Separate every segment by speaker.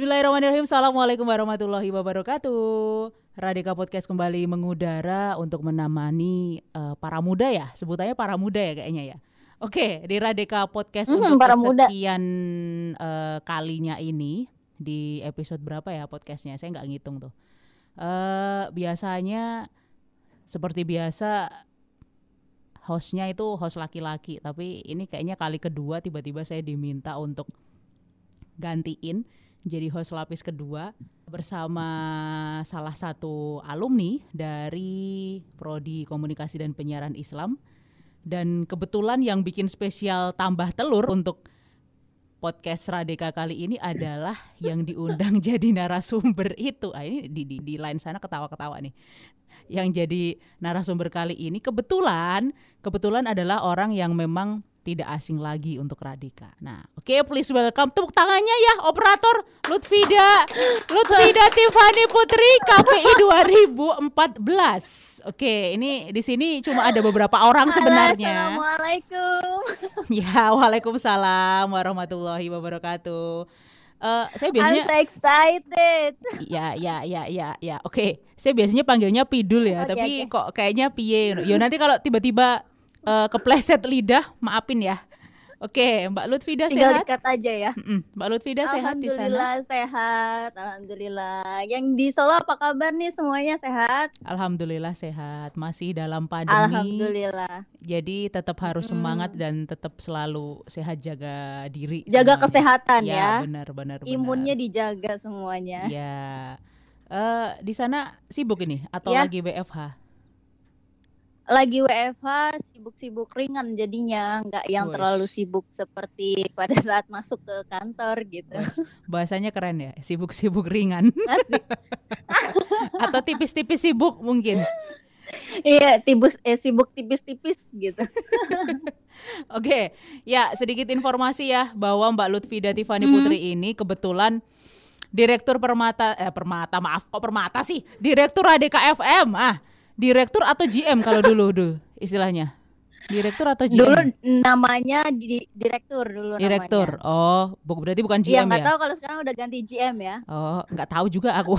Speaker 1: Bismillahirrahmanirrahim. Assalamualaikum warahmatullahi wabarakatuh. Radika Podcast kembali mengudara untuk menemani uh, para muda ya. Sebutannya para muda ya kayaknya ya. Oke, di Radika Podcast
Speaker 2: Hmm,
Speaker 1: untuk
Speaker 2: para muda.
Speaker 1: kesekian uh, kalinya ini di episode berapa ya podcastnya? Saya nggak ngitung tuh. Eh biasanya seperti biasa hostnya itu host laki-laki, tapi ini kayaknya kali kedua tiba-tiba saya diminta untuk gantiin jadi host lapis kedua bersama salah satu alumni dari prodi komunikasi dan penyiaran Islam dan kebetulan yang bikin spesial tambah telur untuk podcast Radeka kali ini adalah yang diundang jadi narasumber itu. Ah, ini di, di, di line sana ketawa-ketawa nih. Yang jadi narasumber kali ini kebetulan kebetulan adalah orang yang memang tidak asing lagi untuk Radika. Nah, oke please welcome tepuk tangannya ya operator Lutfida Lutfida Tiffany Putri KPI 2014. Oke, ini di sini cuma ada beberapa orang sebenarnya.
Speaker 2: Assalamualaikum.
Speaker 1: Ya, waalaikumsalam warahmatullahi wabarakatuh. Eh, saya
Speaker 2: I'm
Speaker 1: biasanya
Speaker 2: so excited.
Speaker 1: ya ya ya ya ya. Oke, saya biasanya panggilnya Pidul ya,
Speaker 2: Oke,
Speaker 1: tapi
Speaker 2: oke.
Speaker 1: kok kayaknya Pie. Yo nanti kalau tiba-tiba eh, kepleset lidah, maafin ya. Oke, Mbak Lutfida
Speaker 2: Tinggal
Speaker 1: sehat?
Speaker 2: dekat aja ya.
Speaker 1: Mm-mm, Mbak Lutfida sehat di sana?
Speaker 2: Alhamdulillah sehat. Alhamdulillah. Yang di Solo apa kabar nih semuanya sehat?
Speaker 1: Alhamdulillah sehat. Masih dalam pandemi.
Speaker 2: Alhamdulillah.
Speaker 1: Jadi tetap harus
Speaker 2: Mm-mm.
Speaker 1: semangat dan tetap selalu sehat jaga diri.
Speaker 2: Jaga
Speaker 1: semuanya.
Speaker 2: kesehatan
Speaker 1: ya.
Speaker 2: ya.
Speaker 1: benar benar benar.
Speaker 2: Imunnya dijaga semuanya.
Speaker 1: Ya. Eh di sana sibuk ini atau
Speaker 2: Ya.
Speaker 1: lagi WFH?
Speaker 2: Lagi WFH sibuk-sibuk ringan jadinya, nggak yang
Speaker 1: Wes.
Speaker 2: terlalu sibuk seperti pada saat masuk ke kantor gitu.
Speaker 1: Wes, bahasanya keren ya, sibuk-sibuk ringan atau tipis-tipis sibuk mungkin.
Speaker 2: Iya, tibus eh sibuk tipis-tipis gitu.
Speaker 1: Oke, ya sedikit informasi ya bahwa Mbak Lutfida Tiffany
Speaker 2: Hmm.
Speaker 1: Putri ini kebetulan Direktur Permata eh Permata maaf kok Permata sih Direktur ADK FM ah Direktur atau GM kalau dulu dulu istilahnya Direktur atau GM
Speaker 2: Dulu namanya di, direktur dulu
Speaker 1: Direktur
Speaker 2: namanya.
Speaker 1: oh bu- berarti bukan GM
Speaker 2: nggak
Speaker 1: ya
Speaker 2: tahu kalau sekarang udah ganti GM ya.
Speaker 1: Oh, nggak tahu juga aku.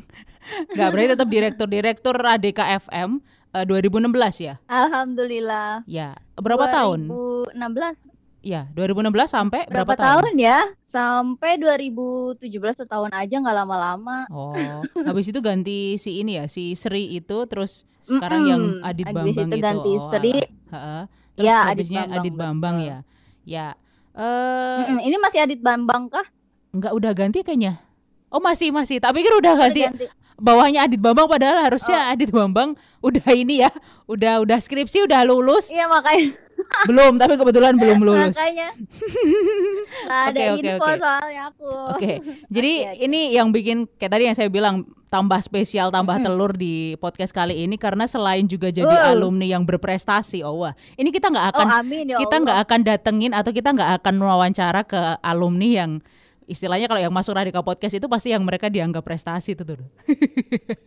Speaker 1: nggak berarti tetap direktur direktur ADK FM eh, 2016 ya?
Speaker 2: Alhamdulillah.
Speaker 1: Ya, berapa tahun?
Speaker 2: 2016.
Speaker 1: Ya, 2016 sampai berapa,
Speaker 2: Berapa, tahun? ya? Sampai 2017 setahun aja nggak lama-lama.
Speaker 1: Oh, habis itu ganti si ini ya, si Sri itu terus sekarang
Speaker 2: Mm-mm.
Speaker 1: yang Adit
Speaker 2: Habis
Speaker 1: Bambang
Speaker 2: itu
Speaker 1: itu.
Speaker 2: ganti
Speaker 1: oh,
Speaker 2: Sri.
Speaker 1: Heeh. Terus
Speaker 2: Ya, Adit
Speaker 1: habisnya
Speaker 2: Bambang,
Speaker 1: Adit Bambang
Speaker 2: betul.
Speaker 1: ya. Ya. Eh,
Speaker 2: Mm-mm, Ini masih Adit Bambang kah?
Speaker 1: nggak udah ganti kayaknya. Oh, masih masih. Tak pikir udah
Speaker 2: Udah
Speaker 1: ganti.
Speaker 2: ganti.
Speaker 1: Bawahnya Adit Bambang padahal
Speaker 2: Oh.
Speaker 1: harusnya Adit Bambang udah ini ya, udah udah skripsi, udah lulus.
Speaker 2: Iya makanya
Speaker 1: belum, tapi kebetulan belum lulus.
Speaker 2: makanya nggak ada
Speaker 1: oke,
Speaker 2: info
Speaker 1: oke.
Speaker 2: soalnya aku.
Speaker 1: Oke, jadi
Speaker 2: Oke, oke.
Speaker 1: ini yang bikin kayak tadi yang saya bilang tambah spesial, tambah telur di podcast kali ini karena selain juga jadi
Speaker 2: Uh.
Speaker 1: alumni yang berprestasi, oh wah, ini kita nggak
Speaker 2: Oh
Speaker 1: akan
Speaker 2: amin ya
Speaker 1: kita nggak akan datengin atau kita nggak akan mewawancara ke alumni yang istilahnya kalau yang masuk Radika Podcast itu pasti yang mereka dianggap prestasi itu tuh.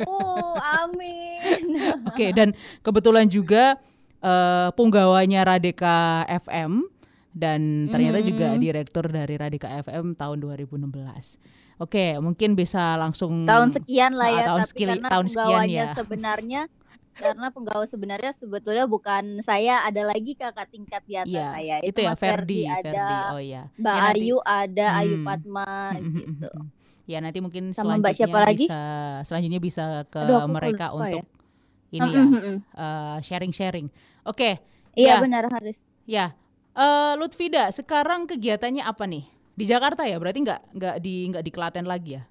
Speaker 2: Oh amin.
Speaker 1: Oke, dan kebetulan juga eh, punggawanya Radika FM dan ternyata juga
Speaker 2: Mhm.
Speaker 1: direktur dari Radika FM tahun 2016. Oke, mungkin bisa langsung
Speaker 2: tahun sekian lah
Speaker 1: Ah,
Speaker 2: ya
Speaker 1: tahun
Speaker 2: tapi
Speaker 1: sekili-
Speaker 2: karena
Speaker 1: tahun sekian ya.
Speaker 2: sebenarnya karena penggawa sebenarnya sebetulnya bukan saya ada lagi kakak tingkat di atas
Speaker 1: Iya,
Speaker 2: saya
Speaker 1: itu ya
Speaker 2: Mas
Speaker 1: Ferdi,
Speaker 2: ada
Speaker 1: Ferdi. Oh iya.
Speaker 2: Mbak
Speaker 1: Ya, nanti-
Speaker 2: Ayu ada Ayu
Speaker 1: Hmm.
Speaker 2: Fatma
Speaker 1: Mm-mm,
Speaker 2: gitu.
Speaker 1: Ya nanti mungkin
Speaker 2: Sama Mbak
Speaker 1: selanjutnya
Speaker 2: siapa lagi?
Speaker 1: bisa selanjutnya bisa ke
Speaker 2: Aduh,
Speaker 1: mereka
Speaker 2: lupa
Speaker 1: untuk
Speaker 2: ya.
Speaker 1: Ini
Speaker 2: Mm,
Speaker 1: ya
Speaker 2: mm, mm.
Speaker 1: eh, sharing-sharing. Oke,
Speaker 2: iya
Speaker 1: Ya.
Speaker 2: benar Haris
Speaker 1: ya. Eh, Lutfida, sekarang kegiatannya apa nih? Di Jakarta ya? Berarti nggak nggak di nggak di Klaten lagi ya?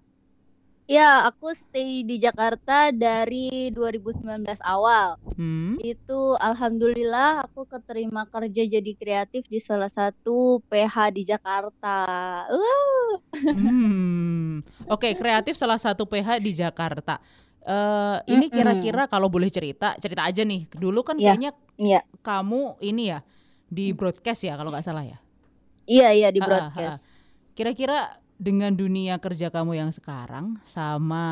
Speaker 2: ya aku stay di Jakarta dari 2019 awal
Speaker 1: Hmm.
Speaker 2: itu alhamdulillah aku keterima kerja jadi kreatif di salah satu PH di Jakarta uh.
Speaker 1: Hmm. Oke, kreatif salah satu PH di Jakarta. Eh, ini kira-kira kalau boleh cerita, cerita aja nih. Dulu kan
Speaker 2: Iya.
Speaker 1: kayaknya
Speaker 2: Iya
Speaker 1: kamu ini ya di broadcast ya kalau nggak salah ya.
Speaker 2: iya iya di
Speaker 1: Ha, ha, ha.
Speaker 2: broadcast
Speaker 1: Kira-kira dengan dunia kerja kamu yang sekarang sama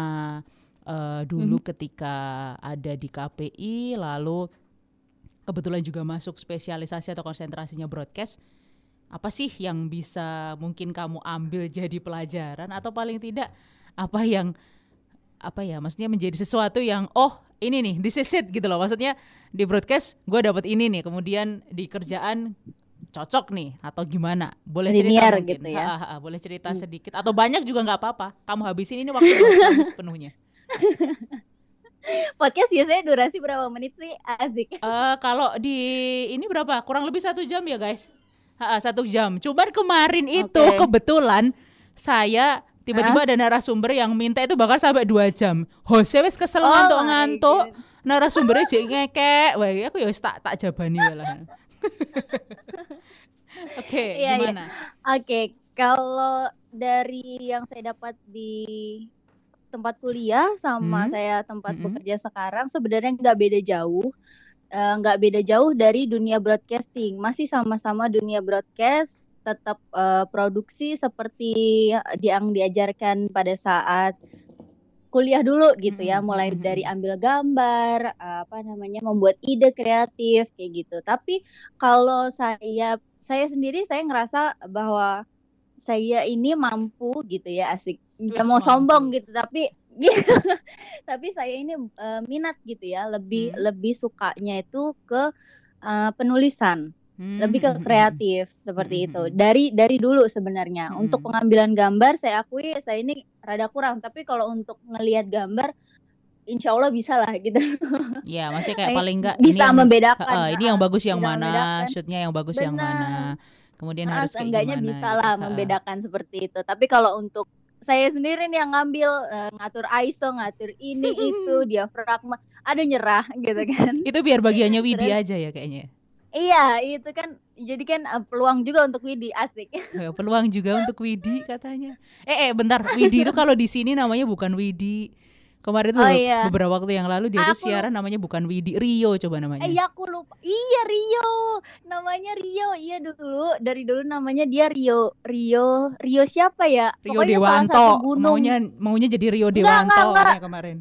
Speaker 1: eh, dulu
Speaker 2: Mhm.
Speaker 1: ketika ada di KPI lalu kebetulan juga masuk spesialisasi atau konsentrasinya broadcast apa sih yang bisa mungkin kamu ambil jadi pelajaran atau paling tidak apa yang apa ya maksudnya menjadi sesuatu yang oh ini nih this is it gitu loh. Maksudnya di broadcast gue dapat ini nih kemudian di kerjaan cocok nih atau gimana? Boleh cerita
Speaker 2: Linear
Speaker 1: mungkin.
Speaker 2: gitu ya.
Speaker 1: Ha, ha, ha, boleh cerita sedikit. Atau banyak juga nggak apa-apa. Kamu habisin ini waktu sepenuhnya.
Speaker 2: Podcast biasanya durasi berapa menit sih? Asik.
Speaker 1: Eh, kalau di ini berapa? Kurang lebih satu jam ya guys? Ha, satu jam. Cuman kemarin itu
Speaker 2: Oke.
Speaker 1: kebetulan saya tiba-tiba ada narasumber yang minta itu bakal sampai dua jam hostnya wes kesel
Speaker 2: Oh
Speaker 1: ngantuk
Speaker 2: my
Speaker 1: ngantuk
Speaker 2: God.
Speaker 1: narasumbernya jadi ngekek wah aku ya tak tak jabani lah oke
Speaker 2: Iya, iya.
Speaker 1: gimana
Speaker 2: Oke, kalau dari yang saya dapat di tempat kuliah sama
Speaker 1: Hmm.
Speaker 2: saya tempat
Speaker 1: Mm-mm.
Speaker 2: bekerja sekarang sebenarnya nggak beda jauh, Eh, nggak beda jauh dari dunia broadcasting. Masih sama-sama dunia broadcast, tetap eh, produksi seperti yang diajarkan pada saat kuliah dulu gitu ya,
Speaker 1: Mm-mm,
Speaker 2: mulai
Speaker 1: mm-mm.
Speaker 2: dari ambil gambar, eh, apa namanya, membuat ide kreatif kayak gitu. Tapi kalau saya saya sendiri saya ngerasa bahwa saya ini mampu gitu ya asik nggak mau sombong gitu tapi tapi saya ini eh, minat gitu ya lebih
Speaker 1: Hmm.
Speaker 2: lebih sukanya itu ke penulisan
Speaker 1: Hmm,
Speaker 2: lebih ke
Speaker 1: hmm, hmm,
Speaker 2: kreatif seperti
Speaker 1: Hmm,
Speaker 2: itu dari dari dulu sebenarnya
Speaker 1: Hmm.
Speaker 2: untuk pengambilan gambar saya akui saya ini rada kurang tapi kalau untuk ngelihat gambar insya Allah bisa lah gitu
Speaker 1: hmm. ya maksudnya kayak paling enggak
Speaker 2: bisa
Speaker 1: yang,
Speaker 2: membedakan
Speaker 1: Ha, ini yang bagus yang mana shootnya yang bagus yang
Speaker 2: Benar.
Speaker 1: mana kemudian
Speaker 2: Nah,
Speaker 1: harus kayak gimana
Speaker 2: bisa
Speaker 1: gitu.
Speaker 2: lah
Speaker 1: ha.
Speaker 2: membedakan seperti itu. Tapi kalau untuk saya sendiri nih yang ngambil eh, ngatur ISO, ngatur ini itu, diafragma, aduh nyerah gitu kan.
Speaker 1: itu biar bagiannya Widi
Speaker 2: Terus-
Speaker 1: aja ya kayaknya
Speaker 2: iya, itu kan jadi kan eh, peluang juga untuk Widi asik.
Speaker 1: Ya, peluang juga untuk Widi katanya. Eh, eh bentar, Widi itu kalau di sini namanya bukan Widi. Kemarin tuh
Speaker 2: Oh, iya.
Speaker 1: beberapa waktu yang lalu dia tuh
Speaker 2: Aku
Speaker 1: siaran namanya bukan Widi, Rio coba namanya.
Speaker 2: Eh, iya aku lupa. Iya Rio, namanya Rio. Iya dulu dari dulu namanya dia Rio. Rio, Rio siapa ya?
Speaker 1: Rio
Speaker 2: Pokoknya
Speaker 1: Dewanto. Maunya maunya jadi Rio
Speaker 2: Enggak,
Speaker 1: Dewanto
Speaker 2: enggak, enggak.
Speaker 1: orangnya kemarin.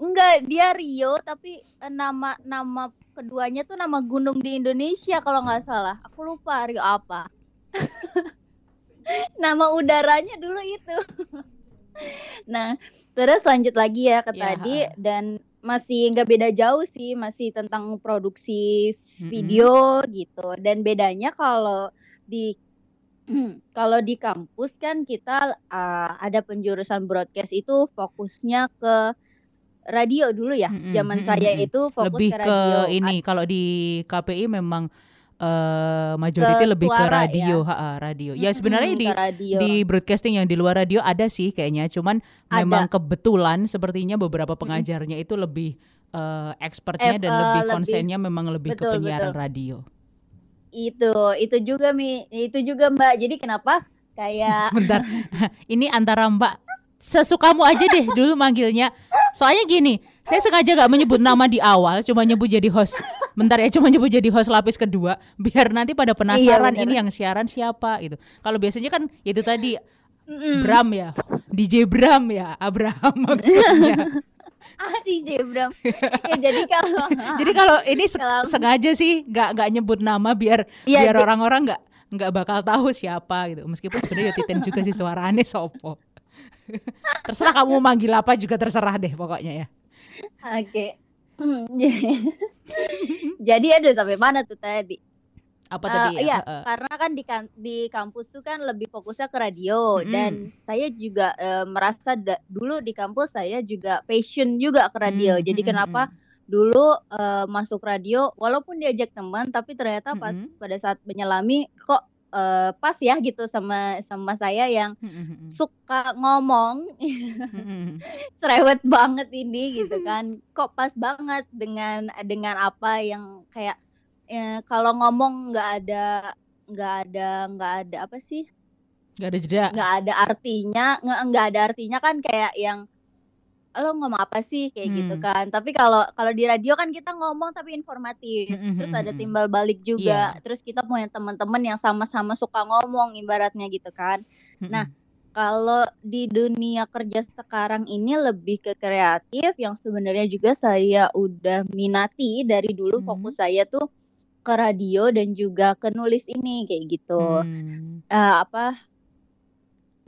Speaker 2: Enggak, dia Rio tapi eh, nama nama keduanya tuh nama gunung di Indonesia kalau nggak salah. Aku lupa Rio apa. nama udaranya dulu itu. nah, terus lanjut lagi ya ke
Speaker 1: Ya,
Speaker 2: tadi dan masih nggak beda jauh sih, masih tentang produksi video gitu. Dan bedanya kalau di kalau di kampus kan kita uh, ada penjurusan broadcast itu fokusnya ke radio dulu ya.
Speaker 1: Mm-mm,
Speaker 2: Zaman saya itu fokus
Speaker 1: Lebih
Speaker 2: ke
Speaker 1: ke
Speaker 2: radio.
Speaker 1: ini kalau di KPI memang eh majority
Speaker 2: Ke
Speaker 1: lebih ke
Speaker 2: suara
Speaker 1: radio, ha, ha, radio. Ya sebenarnya di
Speaker 2: ke radio.
Speaker 1: di broadcasting yang di luar radio ada sih kayaknya cuman
Speaker 2: Ada.
Speaker 1: memang kebetulan sepertinya beberapa pengajarnya itu lebih eh, expertnya
Speaker 2: Eh,
Speaker 1: dan
Speaker 2: eh,
Speaker 1: lebih
Speaker 2: lebih-
Speaker 1: konsennya memang lebih ke
Speaker 2: betul,
Speaker 1: penyiaran
Speaker 2: betul.
Speaker 1: radio.
Speaker 2: itu itu juga mi itu juga Mbak. Jadi kenapa kayak
Speaker 1: Bentar, ini antara Mbak sesukamu aja deh dulu manggilnya. Soalnya gini, saya sengaja gak menyebut nama di awal, cuma nyebut jadi host. Bentar ya, cuma nyebut jadi host lapis kedua, biar nanti pada penasaran
Speaker 2: bener.
Speaker 1: ini yang siaran siapa gitu. Kalau biasanya kan itu tadi
Speaker 2: Mm-mm.
Speaker 1: Bram ya, DJ Bram ya, Abraham maksudnya.
Speaker 2: ah DJ Bram. ya, jadi kalau
Speaker 1: Jadi kalau ini se-
Speaker 2: Kalau-
Speaker 1: sengaja sih nggak nggak nyebut nama biar
Speaker 2: Iya,
Speaker 1: biar orang-orang nggak nggak bakal tahu siapa gitu. Meskipun sebenarnya ya Titen juga sih suaranya sopo. terserah kamu mau manggil apa juga terserah deh pokoknya ya.
Speaker 2: Oke. Jadi aduh sampai mana tuh tadi?
Speaker 1: Apa
Speaker 2: Eh,
Speaker 1: tadi ya?
Speaker 2: iya,
Speaker 1: Heeh.
Speaker 2: karena kan di di kampus tuh kan lebih fokusnya ke radio
Speaker 1: Mm-mm.
Speaker 2: dan saya juga eh, merasa da- dulu di kampus saya juga passion juga ke radio.
Speaker 1: Hmm,
Speaker 2: Jadi
Speaker 1: hmm,
Speaker 2: kenapa
Speaker 1: hmm.
Speaker 2: dulu eh, masuk radio walaupun diajak teman tapi ternyata pas
Speaker 1: Mm-mm.
Speaker 2: pada saat menyelami kok eh, pas ya gitu sama sama saya yang
Speaker 1: Hmm, hmm, hmm.
Speaker 2: suka ngomong
Speaker 1: Hmm, hmm.
Speaker 2: cerewet banget ini gitu kan kok pas banget dengan dengan apa yang kayak eh, kalau ngomong nggak ada nggak ada nggak ada apa sih
Speaker 1: Gak ada jeda.
Speaker 2: nggak ada artinya nggak nggak ada artinya kan kayak yang lo ngomong apa sih kayak gitu
Speaker 1: Hmm.
Speaker 2: kan tapi kalau kalau di radio kan kita ngomong tapi informatif
Speaker 1: Hmm, hmm,
Speaker 2: terus
Speaker 1: hmm,
Speaker 2: ada
Speaker 1: hmm.
Speaker 2: timbal balik juga
Speaker 1: Iya.
Speaker 2: terus kita punya teman-teman yang sama-sama suka ngomong ibaratnya gitu kan
Speaker 1: Hmm,
Speaker 2: Nah, kalau di dunia kerja sekarang ini lebih ke kreatif yang sebenarnya juga saya udah minati dari dulu
Speaker 1: Mhm.
Speaker 2: fokus saya tuh ke radio dan juga ke nulis ini kayak gitu.
Speaker 1: Hmm.
Speaker 2: Eh, apa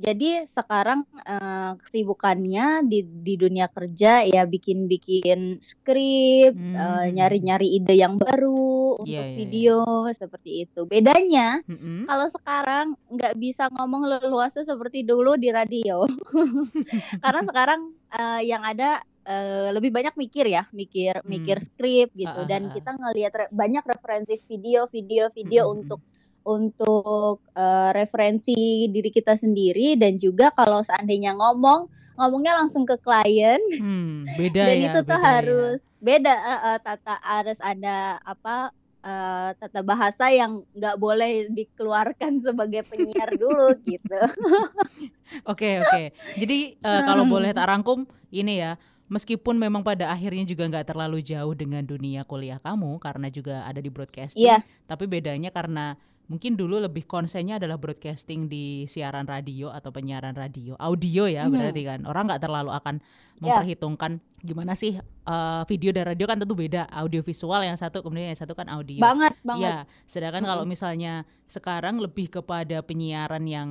Speaker 2: jadi sekarang uh, kesibukannya di di dunia kerja ya bikin-bikin skrip,
Speaker 1: Hmm.
Speaker 2: uh, nyari-nyari ide yang baru
Speaker 1: Iya,
Speaker 2: untuk
Speaker 1: iya, iya.
Speaker 2: video seperti itu. Bedanya
Speaker 1: Mm-mm.
Speaker 2: kalau sekarang nggak bisa ngomong leluasa seperti dulu di radio. Karena sekarang uh, yang ada uh, lebih banyak mikir ya, mikir mikir
Speaker 1: Hmm.
Speaker 2: skrip gitu
Speaker 1: Ha, ha,
Speaker 2: dan
Speaker 1: ha.
Speaker 2: kita ngelihat re- banyak referensi video, video, video
Speaker 1: Mm-mm,
Speaker 2: untuk untuk uh, referensi diri kita sendiri dan juga kalau seandainya ngomong ngomongnya langsung ke klien
Speaker 1: Hmm, beda
Speaker 2: dan
Speaker 1: ya,
Speaker 2: itu tuh
Speaker 1: ya.
Speaker 2: harus beda uh, uh, tata harus ada apa uh, tata bahasa yang nggak boleh dikeluarkan sebagai penyiar dulu gitu.
Speaker 1: Oke oke. Jadi eh, kalau boleh tak rangkum ini ya, meskipun memang pada akhirnya juga nggak terlalu jauh dengan dunia kuliah kamu karena juga ada di broadcasting,
Speaker 2: Iya.
Speaker 1: tapi bedanya karena mungkin dulu lebih konsennya adalah broadcasting di siaran radio atau penyiaran radio, audio ya
Speaker 2: Mhm.
Speaker 1: berarti kan. Orang nggak terlalu akan
Speaker 2: Iya.
Speaker 1: memperhitungkan gimana sih eh, video dan radio kan tentu beda, audio visual yang satu kemudian yang satu kan audio.
Speaker 2: Banget banget.
Speaker 1: Ya, sedangkan kalau misalnya sekarang lebih kepada penyiaran yang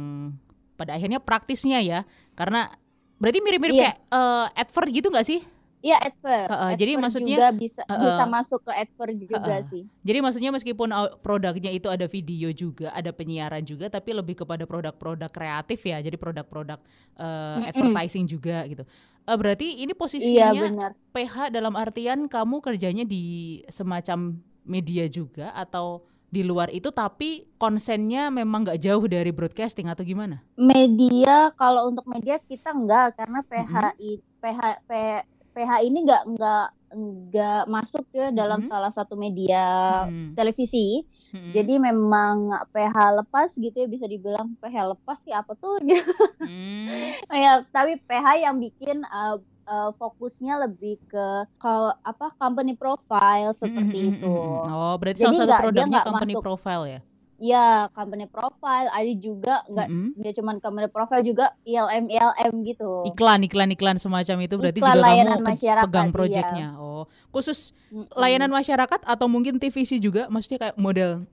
Speaker 1: pada akhirnya praktisnya ya, karena berarti mirip-mirip
Speaker 2: Iya.
Speaker 1: kayak eh, advert gitu nggak sih?
Speaker 2: Iya advert.
Speaker 1: Heeh, jadi
Speaker 2: Advert
Speaker 1: maksudnya-
Speaker 2: juga bisa
Speaker 1: Heeh.
Speaker 2: bisa masuk ke advert juga
Speaker 1: Heeh.
Speaker 2: sih.
Speaker 1: Jadi maksudnya meskipun au- produknya itu ada video juga, ada penyiaran juga, tapi lebih kepada produk-produk kreatif ya, jadi produk-produk
Speaker 2: Mm-mm.
Speaker 1: advertising juga gitu. Eh, berarti ini
Speaker 2: Iya
Speaker 1: posisinya
Speaker 2: benar.
Speaker 1: PH dalam artian kamu kerjanya di semacam media juga atau di luar itu tapi konsennya memang nggak jauh dari broadcasting atau gimana?
Speaker 2: Media kalau untuk media kita enggak karena PHI PH P- PH ini enggak enggak enggak masuk ya dalam
Speaker 1: Mhm.
Speaker 2: salah satu media
Speaker 1: Hmm.
Speaker 2: televisi.
Speaker 1: Hmm.
Speaker 2: Jadi memang PH lepas gitu ya bisa dibilang PH lepas sih apa tuh?
Speaker 1: Hmm.
Speaker 2: ya, tapi PH yang bikin uh, uh, fokusnya lebih ke kalau apa company profile seperti
Speaker 1: Hmm, hmm,
Speaker 2: itu.
Speaker 1: hmm, hmm. Oh, berarti
Speaker 2: Jadi
Speaker 1: salah satu
Speaker 2: nggak-
Speaker 1: produknya
Speaker 2: nggak
Speaker 1: company
Speaker 2: masuk.
Speaker 1: profile ya?
Speaker 2: Ya, company profile ada juga nggak
Speaker 1: Mm-mm.
Speaker 2: nggak cuman company profile juga ILM ILM gitu.
Speaker 1: Iklan, iklan, iklan semacam itu berarti
Speaker 2: Iklan
Speaker 1: juga
Speaker 2: layanan
Speaker 1: kamu
Speaker 2: masyarakat,
Speaker 1: pegang
Speaker 2: iya.
Speaker 1: proyeknya. Oh, khusus
Speaker 2: Mm-mm.
Speaker 1: layanan masyarakat atau mungkin TVC juga? Maksudnya kayak model?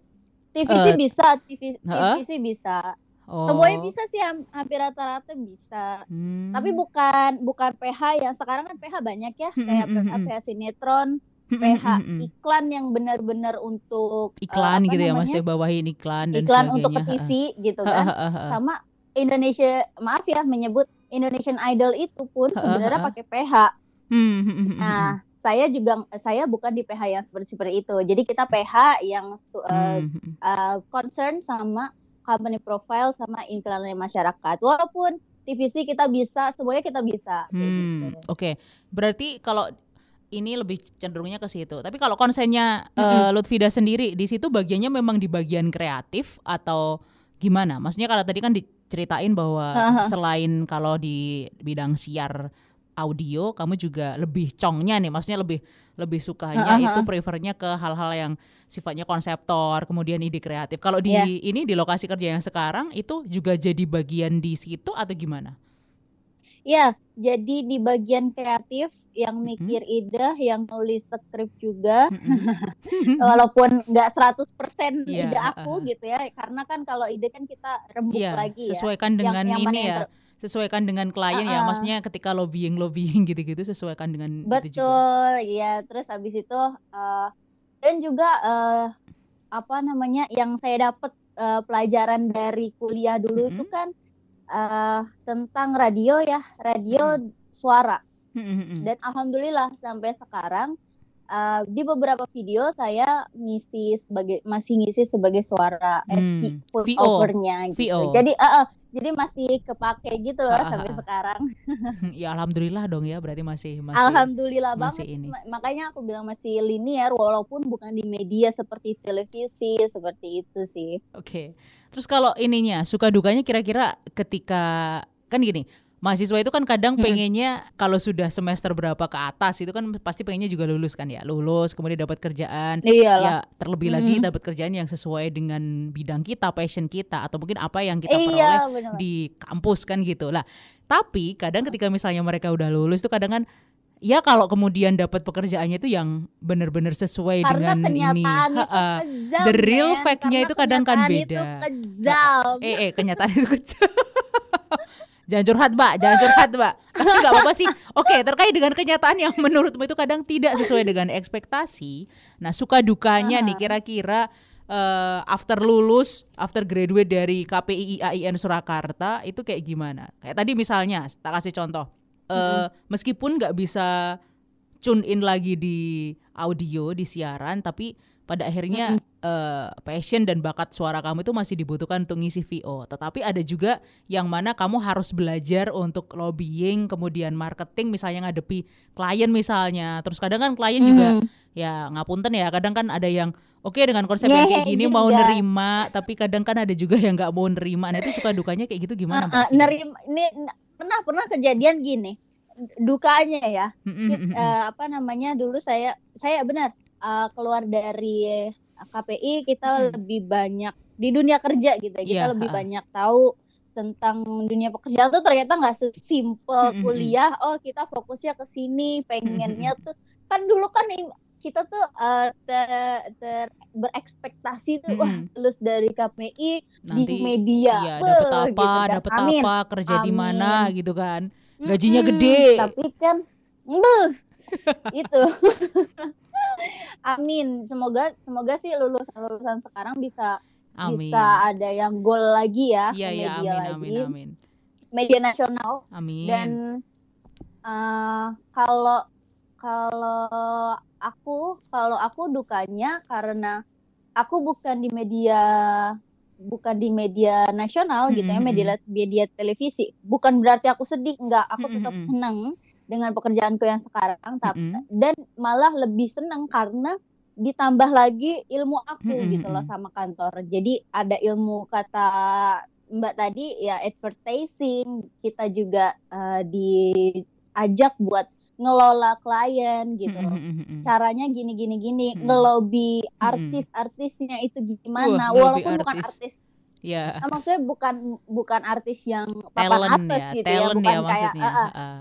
Speaker 2: TVC
Speaker 1: eh,
Speaker 2: bisa, TV,
Speaker 1: heeh.
Speaker 2: TVC bisa.
Speaker 1: Oh.
Speaker 2: Semuanya bisa sih ham- hampir rata-rata bisa.
Speaker 1: Hmm.
Speaker 2: Tapi bukan bukan PH yang sekarang kan PH banyak ya, kayak
Speaker 1: hmm,
Speaker 2: PH,
Speaker 1: hmm.
Speaker 2: PH sinetron, PH iklan yang benar-benar untuk eh,
Speaker 1: iklan
Speaker 2: apa
Speaker 1: gitu ya,
Speaker 2: namanya?
Speaker 1: maksudnya bawahin iklan dan
Speaker 2: iklan
Speaker 1: sebagainya.
Speaker 2: untuk ke TV gitu kan. Sama Indonesia, maaf ya menyebut Indonesian Idol itu pun sebenarnya pakai PH.
Speaker 1: Hmm, hmm, hmm,
Speaker 2: Nah, saya juga saya bukan di PH yang seperti seperti itu. Jadi kita PH yang
Speaker 1: hmm.
Speaker 2: uh, concern sama company profile sama iklan masyarakat. Walaupun TVC kita bisa, semuanya kita bisa.
Speaker 1: Hmm,
Speaker 2: gitu.
Speaker 1: oke. Berarti kalau ini lebih cenderungnya ke situ. Tapi kalau konsennya eh, Lutfida sendiri di situ bagiannya memang di bagian kreatif atau gimana? Maksudnya kalau tadi kan diceritain bahwa
Speaker 2: Aha.
Speaker 1: selain kalau di bidang siar audio, kamu juga lebih congnya nih, maksudnya lebih lebih sukanya
Speaker 2: Aha.
Speaker 1: itu prefernya ke hal-hal yang sifatnya konseptor, kemudian ide kreatif. Kalau di
Speaker 2: Iya.
Speaker 1: ini di lokasi kerja yang sekarang itu juga jadi bagian di situ atau gimana?
Speaker 2: Ya, jadi di bagian kreatif yang mikir ide, yang nulis skrip juga,
Speaker 1: Mm-mm.
Speaker 2: walaupun nggak 100%
Speaker 1: Iya,
Speaker 2: ide aku
Speaker 1: ha.
Speaker 2: gitu ya, karena kan kalau ide kan kita rembuk
Speaker 1: Iya,
Speaker 2: lagi ya.
Speaker 1: sesuaikan
Speaker 2: Yang-
Speaker 1: dengan
Speaker 2: yang mana
Speaker 1: ini
Speaker 2: yang
Speaker 1: ya. Sesuaikan dengan klien ya.
Speaker 2: Ah, ah.
Speaker 1: Maksudnya ketika lobbying lobbying gitu-gitu sesuaikan dengan itu juga.
Speaker 2: Betul, ya. Terus habis itu eh, dan juga eh, apa namanya yang saya dapat eh, pelajaran dari kuliah dulu itu
Speaker 1: Mm-mm.
Speaker 2: kan eh, tentang radio ya, radio suara.
Speaker 1: Mm, mm, mm.
Speaker 2: Dan alhamdulillah sampai sekarang eh, di beberapa video saya ngisi sebagai masih ngisi sebagai suara eh,
Speaker 1: Hmm,
Speaker 2: ki- voice
Speaker 1: VO,
Speaker 2: over-nya gitu.
Speaker 1: VO.
Speaker 2: Jadi eh, eh, jadi masih kepake gitu loh
Speaker 1: Ah, ah,
Speaker 2: sampai sekarang.
Speaker 1: ya alhamdulillah dong ya berarti masih masih
Speaker 2: Alhamdulillah
Speaker 1: masih
Speaker 2: banget.
Speaker 1: ini.
Speaker 2: Ma- Makanya aku bilang masih linear walaupun bukan di media seperti televisi seperti itu sih.
Speaker 1: Oke. Terus kalau ininya suka dukanya kira-kira ketika kan gini, mahasiswa itu kan kadang
Speaker 2: Mm-mm.
Speaker 1: pengennya kalau sudah semester berapa ke atas itu kan pasti pengennya juga lulus kan ya. Lulus kemudian dapat kerjaan.
Speaker 2: Iyalah.
Speaker 1: Ya, terlebih lagi
Speaker 2: Mm.
Speaker 1: dapat kerjaan yang sesuai dengan bidang kita, passion kita atau mungkin apa yang kita peroleh
Speaker 2: iya benar.
Speaker 1: di kampus kan gitu lah. Tapi kadang ketika misalnya mereka udah lulus tuh kadang kan ya kalau kemudian dapat pekerjaannya itu yang benar-benar sesuai
Speaker 2: Karena
Speaker 1: dengan ini
Speaker 2: itu kejam,
Speaker 1: The real fact-nya itu kadang kan
Speaker 2: kenyataan itu
Speaker 1: beda.
Speaker 2: kejam.
Speaker 1: eh eh kenyataan itu kecil jangan curhat mbak. Jangan curhat mbak. Tapi nggak apa-apa sih. Oke terkait dengan kenyataan yang menurutmu itu kadang tidak sesuai dengan ekspektasi. Nah suka dukanya nih kira-kira eh, after lulus after graduate dari KPI IAIN Surakarta itu kayak gimana? Kayak tadi misalnya tak kasih contoh. Eh, meskipun nggak bisa tune in lagi di audio di siaran tapi pada akhirnya eh, passion dan bakat suara kamu itu masih dibutuhkan untuk ngisi VO tetapi ada juga yang mana kamu harus belajar untuk lobbying kemudian marketing misalnya ngadepi klien misalnya terus kadang kan klien juga
Speaker 2: Mm.
Speaker 1: ya ngapunten ya kadang kan ada yang oke dengan konsep yang kayak gini mau
Speaker 2: juga.
Speaker 1: nerima tapi kadang kan ada juga yang nggak mau nerima nah itu suka dukanya kayak gitu gimana
Speaker 2: Uh, uh,
Speaker 1: Vina?
Speaker 2: nerim ini pernah pernah kejadian gini dukanya ya
Speaker 1: Mm, mm,
Speaker 2: Kit-
Speaker 1: mm, mm.
Speaker 2: eh, apa namanya dulu saya saya benar eh, keluar dari KPI kita
Speaker 1: Mm.
Speaker 2: lebih banyak di dunia kerja gitu ya kita
Speaker 1: Iya,
Speaker 2: lebih banyak tahu tentang dunia pekerjaan tuh ternyata nggak sesimpel
Speaker 1: Mm, mm, mm.
Speaker 2: kuliah oh kita fokusnya ke sini pengennya tuh kan dulu kan kita tuh eh, ter, ter- berekspektasi tuh wah
Speaker 1: Mm-mm.
Speaker 2: lulus dari KPI
Speaker 1: nanti
Speaker 2: di media
Speaker 1: iya dapat apa
Speaker 2: gitu kan.
Speaker 1: dapat apa kerja di mana gitu kan gajinya
Speaker 2: Mm-mm,
Speaker 1: gede
Speaker 2: Tapi kan beuh, itu. Amin. Semoga semoga sih lulusan lulusan sekarang bisa
Speaker 1: amin.
Speaker 2: bisa ada yang goal lagi ya
Speaker 1: iya
Speaker 2: media
Speaker 1: amin
Speaker 2: lagi.
Speaker 1: amin amin.
Speaker 2: Media nasional.
Speaker 1: Amin.
Speaker 2: Dan eh, kalau kalau aku kalau aku dukanya karena aku bukan di media bukan di media nasional gitu ya
Speaker 1: Mm-mm,
Speaker 2: media media televisi. Bukan berarti aku sedih enggak. Aku tetap
Speaker 1: Mm-mm.
Speaker 2: senang dengan pekerjaanku yang sekarang tapi
Speaker 1: Mm-mm.
Speaker 2: dan malah lebih senang karena ditambah lagi ilmu aku
Speaker 1: Mm-mm,
Speaker 2: gitu loh sama kantor jadi ada ilmu kata Mbak tadi ya advertising kita juga eh, diajak buat ngelola klien gitu
Speaker 1: Mm,
Speaker 2: loh.
Speaker 1: mm, mm, mm.
Speaker 2: Caranya gini gini gini
Speaker 1: Mm-mm.
Speaker 2: ngelobi
Speaker 1: Mm-mm.
Speaker 2: artis-artisnya itu gimana
Speaker 1: ngelobi
Speaker 2: walaupun bukan
Speaker 1: artis.
Speaker 2: artis
Speaker 1: ya
Speaker 2: ah, maksudnya bukan bukan artis yang papan
Speaker 1: talent
Speaker 2: atas
Speaker 1: ya
Speaker 2: gitu ya
Speaker 1: talent
Speaker 2: bukan
Speaker 1: ya
Speaker 2: kayak
Speaker 1: maksudnya
Speaker 2: ah, ah,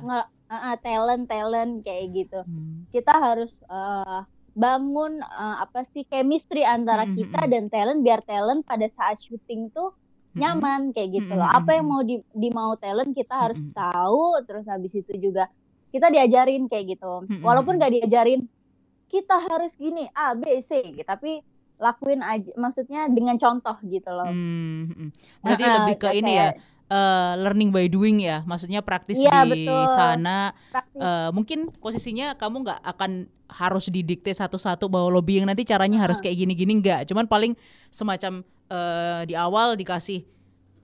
Speaker 1: Ah,
Speaker 2: talent talent kayak gitu
Speaker 1: hmm.
Speaker 2: kita harus eh, bangun eh, apa sih chemistry antara
Speaker 1: Mm-mm,
Speaker 2: kita
Speaker 1: mm-mm.
Speaker 2: dan talent biar talent pada saat syuting tuh
Speaker 1: Mm-mm.
Speaker 2: nyaman kayak gitu loh. Apa yang mau di, di mau talent kita harus tahu terus habis itu juga kita diajarin kayak gitu. Walaupun gak diajarin kita harus gini A B C gitu, tapi lakuin aja maksudnya dengan contoh gitu loh.
Speaker 1: Hmm, hmm. Berarti
Speaker 2: Heeh,
Speaker 1: lebih ke
Speaker 2: kayak-
Speaker 1: ini ya, eh, learning by doing ya, maksudnya praktis
Speaker 2: Iya,
Speaker 1: di
Speaker 2: betul.
Speaker 1: sana.
Speaker 2: praktis.
Speaker 1: Eh, mungkin posisinya kamu nggak akan harus didikte satu-satu bahwa lobbying nanti caranya harus kayak gini-gini nggak. Cuman paling semacam eh, di awal dikasih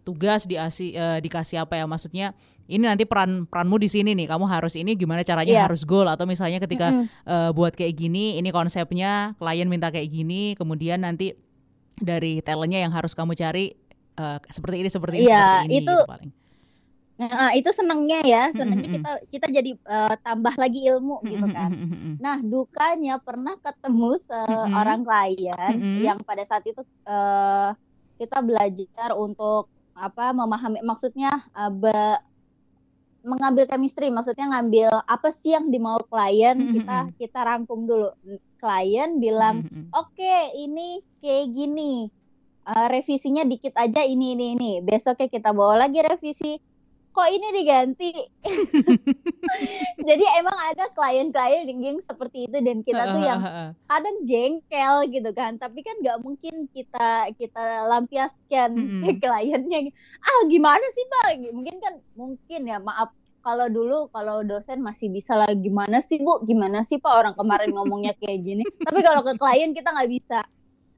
Speaker 1: tugas, dikasih eh, dikasih apa ya, maksudnya ini nanti peran peranmu di sini nih, kamu harus ini gimana caranya
Speaker 2: Iya.
Speaker 1: harus goal atau misalnya ketika
Speaker 2: Mm-mm.
Speaker 1: eh, buat kayak gini, ini konsepnya, klien minta kayak gini, kemudian nanti dari talentnya yang harus kamu cari eh, seperti ini, seperti ini,
Speaker 2: Iya,
Speaker 1: seperti ini
Speaker 2: itu
Speaker 1: gitu paling.
Speaker 2: Nah, itu senengnya ya, senengnya
Speaker 1: Mm-mm.
Speaker 2: kita kita jadi eh, tambah lagi ilmu gitu kan. Nah, dukanya pernah ketemu seorang klien yang pada saat itu eh, kita belajar untuk apa memahami maksudnya eh, be- mengambil chemistry, maksudnya ngambil apa sih yang dimau klien, kita kita rangkum dulu. Klien bilang, "Oke, ini kayak gini. Eh, revisinya dikit aja ini ini ini. Besoknya kita bawa lagi revisi. Kok ini diganti?" Jadi emang ada klien-klien yang seperti itu dan kita tuh yang kadang jengkel gitu kan tapi kan nggak mungkin kita kita lampiaskan
Speaker 1: Mm-mm.
Speaker 2: ke kliennya ah gimana sih pak mungkin kan mungkin ya maaf kalau dulu kalau dosen masih bisa lah gimana sih bu gimana sih pak orang kemarin ngomongnya kayak gini tapi kalau ke klien kita nggak bisa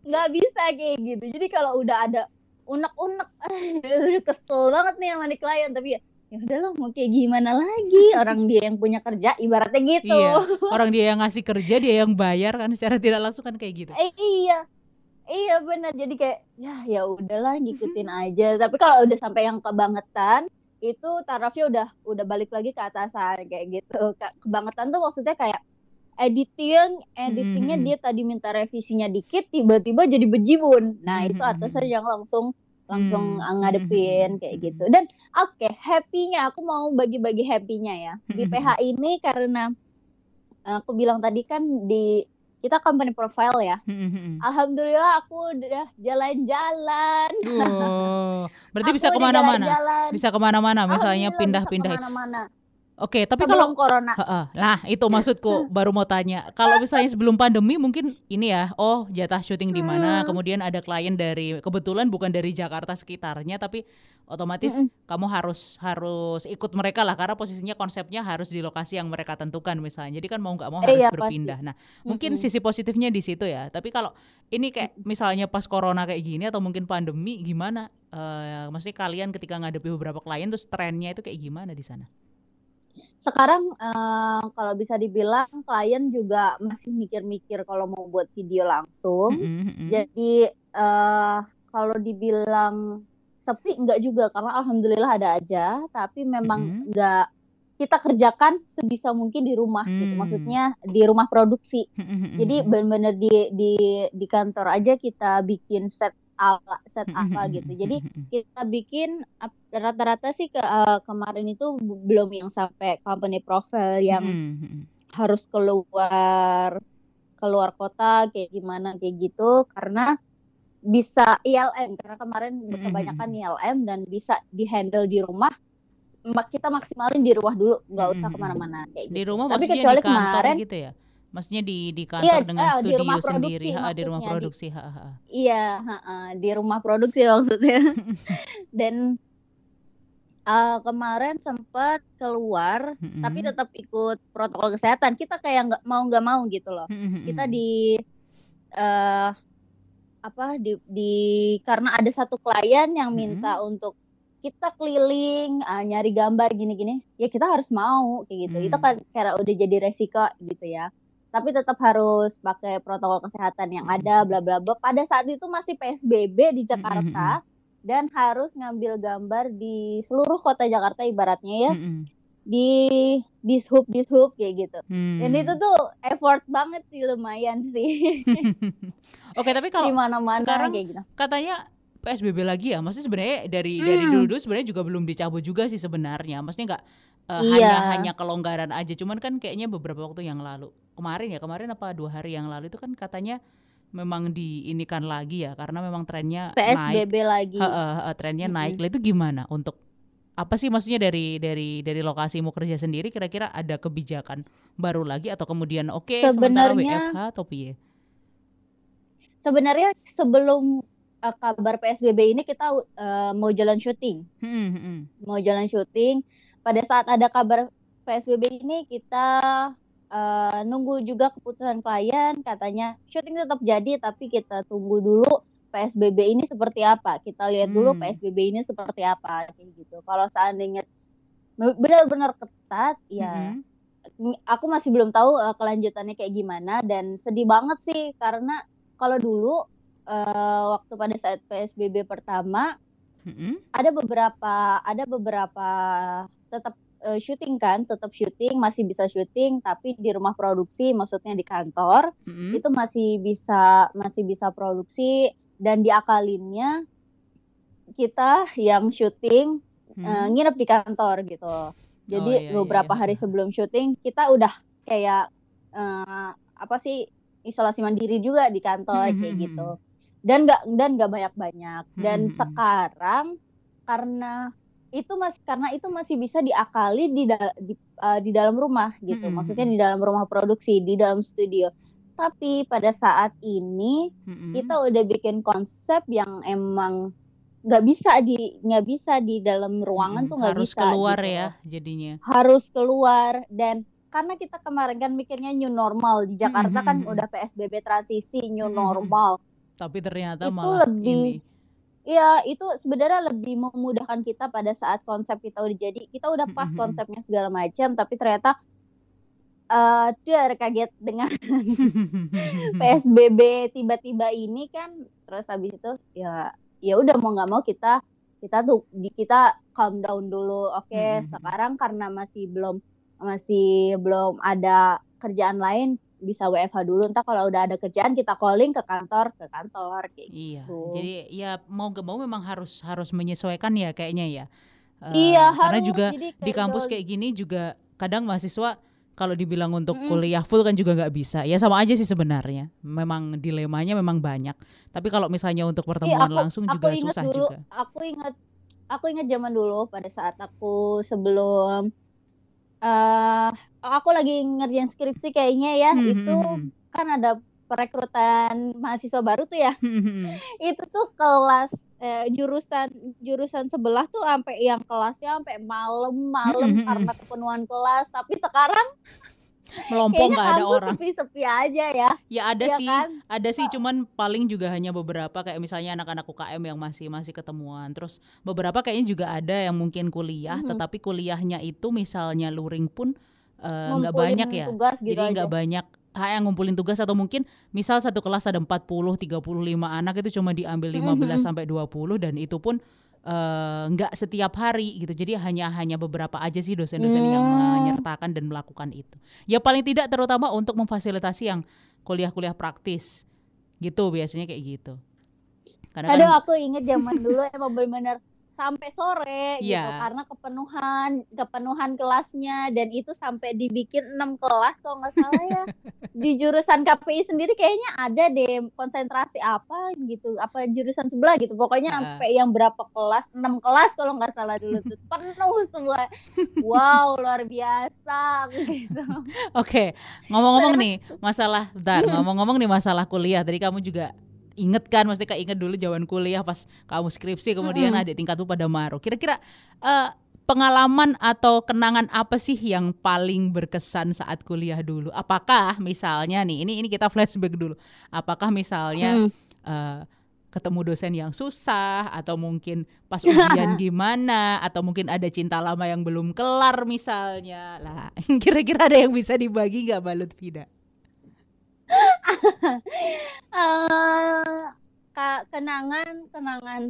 Speaker 2: nggak bisa kayak gitu. Jadi kalau udah ada unek-unek udah kesel banget nih sama nih klien. Tapi ya ya udahlah mau kayak gimana lagi? Orang dia yang punya kerja ibaratnya gitu.
Speaker 1: Iya, orang dia yang ngasih kerja, dia yang bayar kan secara tidak langsung kan kayak gitu.
Speaker 2: Eh, iya. Iya benar. Jadi kayak ya ya udahlah ngikutin aja. Tapi kalau udah sampai yang kebangetan itu tarafnya udah udah balik lagi ke atasan kayak gitu. Ke- kebangetan tuh maksudnya kayak editing editingnya
Speaker 1: Mhm.
Speaker 2: dia tadi minta revisinya dikit tiba-tiba jadi bejibun nah itu
Speaker 1: Mhm.
Speaker 2: atasan yang langsung langsung
Speaker 1: Hmm.
Speaker 2: ngadepin kayak gitu dan oke happynya aku mau bagi-bagi happynya ya di. PH ini karena aku bilang tadi kan di kita company profile ya.
Speaker 1: Hmm, hmm, hmm.
Speaker 2: Alhamdulillah aku udah jalan-jalan.
Speaker 1: Oh, berarti bisa ke
Speaker 2: mana-mana.
Speaker 1: Bisa ke
Speaker 2: mana-mana, misalnya
Speaker 1: pindah-pindah.
Speaker 2: ke mana-mana.
Speaker 1: Oke, tapi kalau
Speaker 2: Sebelum corona.
Speaker 1: Heeh. Nah, itu maksudku baru mau tanya. Kalau misalnya sebelum pandemi mungkin ini ya, oh jatah syuting di mana,
Speaker 2: Hmm.
Speaker 1: kemudian ada klien dari kebetulan bukan dari Jakarta sekitarnya tapi otomatis
Speaker 2: Mm-mm.
Speaker 1: kamu harus harus ikut mereka lah karena posisinya konsepnya harus di lokasi yang mereka tentukan misalnya. Jadi kan mau nggak mau
Speaker 2: Eh,
Speaker 1: harus
Speaker 2: iya,
Speaker 1: berpindah. Nah, mungkin sisi positifnya di situ ya. Tapi kalau ini kayak misalnya pas corona kayak gini atau mungkin pandemi gimana? Eh maksudnya kalian ketika ngadepi beberapa klien terus trennya itu kayak gimana di sana?
Speaker 2: Sekarang eh, kalau bisa dibilang klien juga masih mikir-mikir kalau mau buat video langsung.
Speaker 1: Mm-mm.
Speaker 2: Jadi eh kalau dibilang sepi enggak juga karena alhamdulillah ada aja, tapi memang
Speaker 1: Mm-mm.
Speaker 2: enggak kita kerjakan sebisa mungkin di rumah gitu.
Speaker 1: Hmm.
Speaker 2: Maksudnya di rumah produksi.
Speaker 1: Mm-mm,
Speaker 2: Jadi benar-benar di di di kantor aja kita bikin set ala set
Speaker 1: Mm-mm,
Speaker 2: apa
Speaker 1: mm-mm,
Speaker 2: gitu. Jadi kita bikin rata-rata sih ke eh, kemarin itu belum yang sampai company profile yang harus keluar keluar kota kayak gimana kayak gitu karena bisa ILM karena kemarin kebanyakan. ILM dan bisa dihandle di rumah Ma- kita maksimalin di rumah dulu nggak usah
Speaker 1: ke
Speaker 2: mana-mana kayak
Speaker 1: Di
Speaker 2: gitu
Speaker 1: rumah
Speaker 2: tapi kecuali
Speaker 1: di kantor
Speaker 2: kemarin
Speaker 1: gitu ya? Maksudnya di di
Speaker 2: iya
Speaker 1: kantor dengan
Speaker 2: eh, di
Speaker 1: studio
Speaker 2: rumah
Speaker 1: sendiri,
Speaker 2: produksi
Speaker 1: ha, di rumah
Speaker 2: di
Speaker 1: produksi, ha, ha, ha.
Speaker 2: iya ha-ha, di rumah produksi maksudnya. Dan eh, kemarin sempat keluar tapi
Speaker 1: Mm-mm.
Speaker 2: tetap ikut protokol kesehatan. Kita kayak nggak mau nggak mau gitu loh.
Speaker 1: Mm-mm,
Speaker 2: kita di eh apa di, di karena ada satu klien yang minta untuk kita keliling eh, nyari gambar gini-gini ya kita harus mau kayak gitu. Itu
Speaker 1: Mm.
Speaker 2: kan karena udah jadi resiko gitu ya tapi tetap harus pakai protokol kesehatan yang ada bla bla bla pada saat itu masih PSBB di Jakarta dan harus ngambil gambar di seluruh kota Jakarta ibaratnya ya
Speaker 1: Mm-mm.
Speaker 2: di dishub dishub kayak gitu dan itu
Speaker 1: Hmm.
Speaker 2: tuh effort banget sih lumayan sih
Speaker 1: Oke, tapi
Speaker 2: di
Speaker 1: kalau
Speaker 2: mana-mana
Speaker 1: sekarang
Speaker 2: kayak gitu.
Speaker 1: katanya PSBB lagi ya, maksudnya sebenarnya dari dari
Speaker 2: Hmm.
Speaker 1: dulu-dulu sebenarnya juga belum dicabut juga sih sebenarnya. Maksudnya nggak eh,
Speaker 2: Iya.
Speaker 1: hanya hanya kelonggaran aja, cuman kan kayaknya beberapa waktu yang lalu, kemarin ya kemarin apa dua hari yang lalu itu kan katanya memang diinikan lagi ya karena memang trennya naik,
Speaker 2: PSBB lagi.
Speaker 1: Heeh, heeh, trennya
Speaker 2: Mm-mm.
Speaker 1: naik. Lah itu gimana untuk apa sih maksudnya dari dari dari lokasimu kerja sendiri kira-kira ada kebijakan baru lagi atau kemudian oke sementara
Speaker 2: Sebenarnya
Speaker 1: WFH atau piye?
Speaker 2: sebenarnya sebelum uh, kabar PSBB ini kita uh, mau jalan syuting,
Speaker 1: Hmm, hmm, hmm.
Speaker 2: mau jalan syuting. Pada saat ada kabar PSBB ini kita uh, nunggu juga keputusan klien katanya syuting tetap jadi tapi kita tunggu dulu PSBB ini seperti apa. Kita lihat dulu
Speaker 1: Hmm.
Speaker 2: PSBB ini seperti apa kayak gitu. Kalau seandainya benar-benar ketat ya. Ng- aku masih belum tahu uh, kelanjutannya kayak gimana dan sedih banget sih karena kalau dulu uh, waktu pada saat PSBB pertama
Speaker 1: Mm-mm.
Speaker 2: ada beberapa ada beberapa tetap uh, syuting kan tetap syuting masih bisa syuting tapi di rumah produksi maksudnya di kantor
Speaker 1: Mm-mm.
Speaker 2: itu masih bisa masih bisa produksi dan diakalinnya kita yang syuting
Speaker 1: Hmm.
Speaker 2: uh, nginep di kantor gitu. Jadi
Speaker 1: Oh, iya, iya,
Speaker 2: beberapa
Speaker 1: iya,
Speaker 2: hari sebelum syuting kita udah kayak eh, apa sih isolasi mandiri juga di kantor
Speaker 1: Hmm,
Speaker 2: kayak gitu. Dan nggak dan nggak banyak-banyak. Dan
Speaker 1: Hmm, hmm, hmm.
Speaker 2: sekarang karena itu masih karena itu masih bisa diakali di da- di, eh, di dalam rumah gitu.
Speaker 1: Hmm,
Speaker 2: Maksudnya
Speaker 1: hmm.
Speaker 2: di dalam rumah produksi, di dalam studio. Tapi pada saat ini
Speaker 1: Mm-mm.
Speaker 2: kita udah bikin konsep yang emang nggak bisa di nggak bisa di dalam ruangan
Speaker 1: Mm-mm.
Speaker 2: tuh nggak
Speaker 1: harus
Speaker 2: bisa
Speaker 1: keluar
Speaker 2: gitu
Speaker 1: ya jadinya.
Speaker 2: harus keluar dan karena kita kemarin kan mikirnya new normal di Jakarta kan
Speaker 1: Mm-mm.
Speaker 2: udah PSBB transisi new
Speaker 1: Mm-mm.
Speaker 2: normal
Speaker 1: Tapi ternyata
Speaker 2: itu
Speaker 1: malah
Speaker 2: lebih
Speaker 1: ini.
Speaker 2: Iya, itu sebenarnya lebih memudahkan kita pada saat konsep kita udah jadi. Kita udah pas konsepnya segala macam, tapi ternyata eh dia kaget dengan PSBB tiba-tiba ini kan terus habis itu ya ya udah mau nggak mau kita kita tuh di kita calm down dulu oke
Speaker 1: Mm-mm.
Speaker 2: sekarang karena masih belum masih belum ada kerjaan lain bisa WFH dulu entar kalau udah ada kerjaan kita calling ke kantor ke kantor kayak
Speaker 1: Iya,
Speaker 2: gitu
Speaker 1: jadi ya mau gak mau memang harus harus menyesuaikan ya kayaknya ya. Eh,
Speaker 2: iya
Speaker 1: karena
Speaker 2: harus
Speaker 1: juga
Speaker 2: jadi
Speaker 1: di kampus
Speaker 2: kayak
Speaker 1: kayak gini juga kadang mahasiswa kalau dibilang untuk
Speaker 2: Mm-mm.
Speaker 1: kuliah full kan juga nggak bisa. Ya sama aja sih sebenarnya. Memang dilemanya memang banyak. Tapi kalau misalnya untuk
Speaker 2: Iya,
Speaker 1: pertemuan
Speaker 2: aku
Speaker 1: langsung
Speaker 2: aku
Speaker 1: juga susah
Speaker 2: dulu,
Speaker 1: juga.
Speaker 2: aku ingat aku ingat zaman dulu pada saat aku sebelum eh aku lagi ngerjain skripsi kayaknya ya,
Speaker 1: Hmm,
Speaker 2: itu
Speaker 1: hmm, hmm,
Speaker 2: kan ada perekrutan mahasiswa baru tuh ya.
Speaker 1: hmm, hmm, hmm.
Speaker 2: Itu tuh kelas eh, jurusan jurusan sebelah tuh sampai yang kelasnya sampai malam-malam
Speaker 1: Mm, mm, mm,
Speaker 2: karena kepenuhan kelas. Tapi sekarang
Speaker 1: Melompong nggak ada orang.
Speaker 2: sepi-sepi aja ya.
Speaker 1: Ya ada
Speaker 2: Iya
Speaker 1: sih,
Speaker 2: kan?
Speaker 1: ada sih cuman paling juga hanya beberapa kayak misalnya anak-anak UKM yang masih masih ketemuan. Terus beberapa kayaknya juga ada yang mungkin kuliah,
Speaker 2: Mhm.
Speaker 1: tetapi kuliahnya itu misalnya luring pun eh, nggak
Speaker 2: Ngumpulin
Speaker 1: banyak ya.
Speaker 2: tugas gitu
Speaker 1: Jadi nggak banyak yang ngumpulin tugas atau mungkin misal satu kelas ada 40, 35 anak itu cuma diambil
Speaker 2: Mhm,
Speaker 1: 15
Speaker 2: mhm.
Speaker 1: sampai 20 dan itu pun eh, nggak setiap hari gitu. Jadi hanya hanya beberapa aja sih dosen-dosen yang
Speaker 2: Hmm.
Speaker 1: menyertakan dan melakukan itu. Ya paling tidak terutama untuk memfasilitasi yang kuliah-kuliah praktis. Gitu biasanya kayak gitu. Karena
Speaker 2: Aduh,
Speaker 1: kan
Speaker 2: aku inget zaman dulu emang benar-benar sampai sore gitu
Speaker 1: Iya.
Speaker 2: karena kepenuhan kepenuhan kelasnya dan itu sampai dibikin enam kelas kalau nggak salah ya di jurusan KPI sendiri kayaknya ada deh konsentrasi apa gitu apa jurusan sebelah gitu pokoknya
Speaker 1: Heeh.
Speaker 2: sampai yang berapa kelas enam kelas kalau nggak salah dulu tuh penuh semua wow luar biasa gitu
Speaker 1: Oke, ngomong-ngomong nih masalah, bentar, ngomong-ngomong nih masalah kuliah. Tadi kamu juga inget kan, mesti kayak inget dulu zaman kuliah pas kamu skripsi, kemudian
Speaker 2: Mm-mm.
Speaker 1: adik tingkatmu pada maru. Kira-kira eh, pengalaman atau kenangan apa sih yang paling berkesan saat kuliah dulu? Apakah misalnya nih, ini ini kita flashback dulu. Apakah misalnya
Speaker 2: Hmm.
Speaker 1: eh, ketemu dosen yang susah atau mungkin pas ujian gimana atau mungkin ada cinta lama yang belum kelar misalnya lah kira-kira ada yang bisa dibagi nggak balut Vida
Speaker 2: Eh, ka- kenangan kenangan.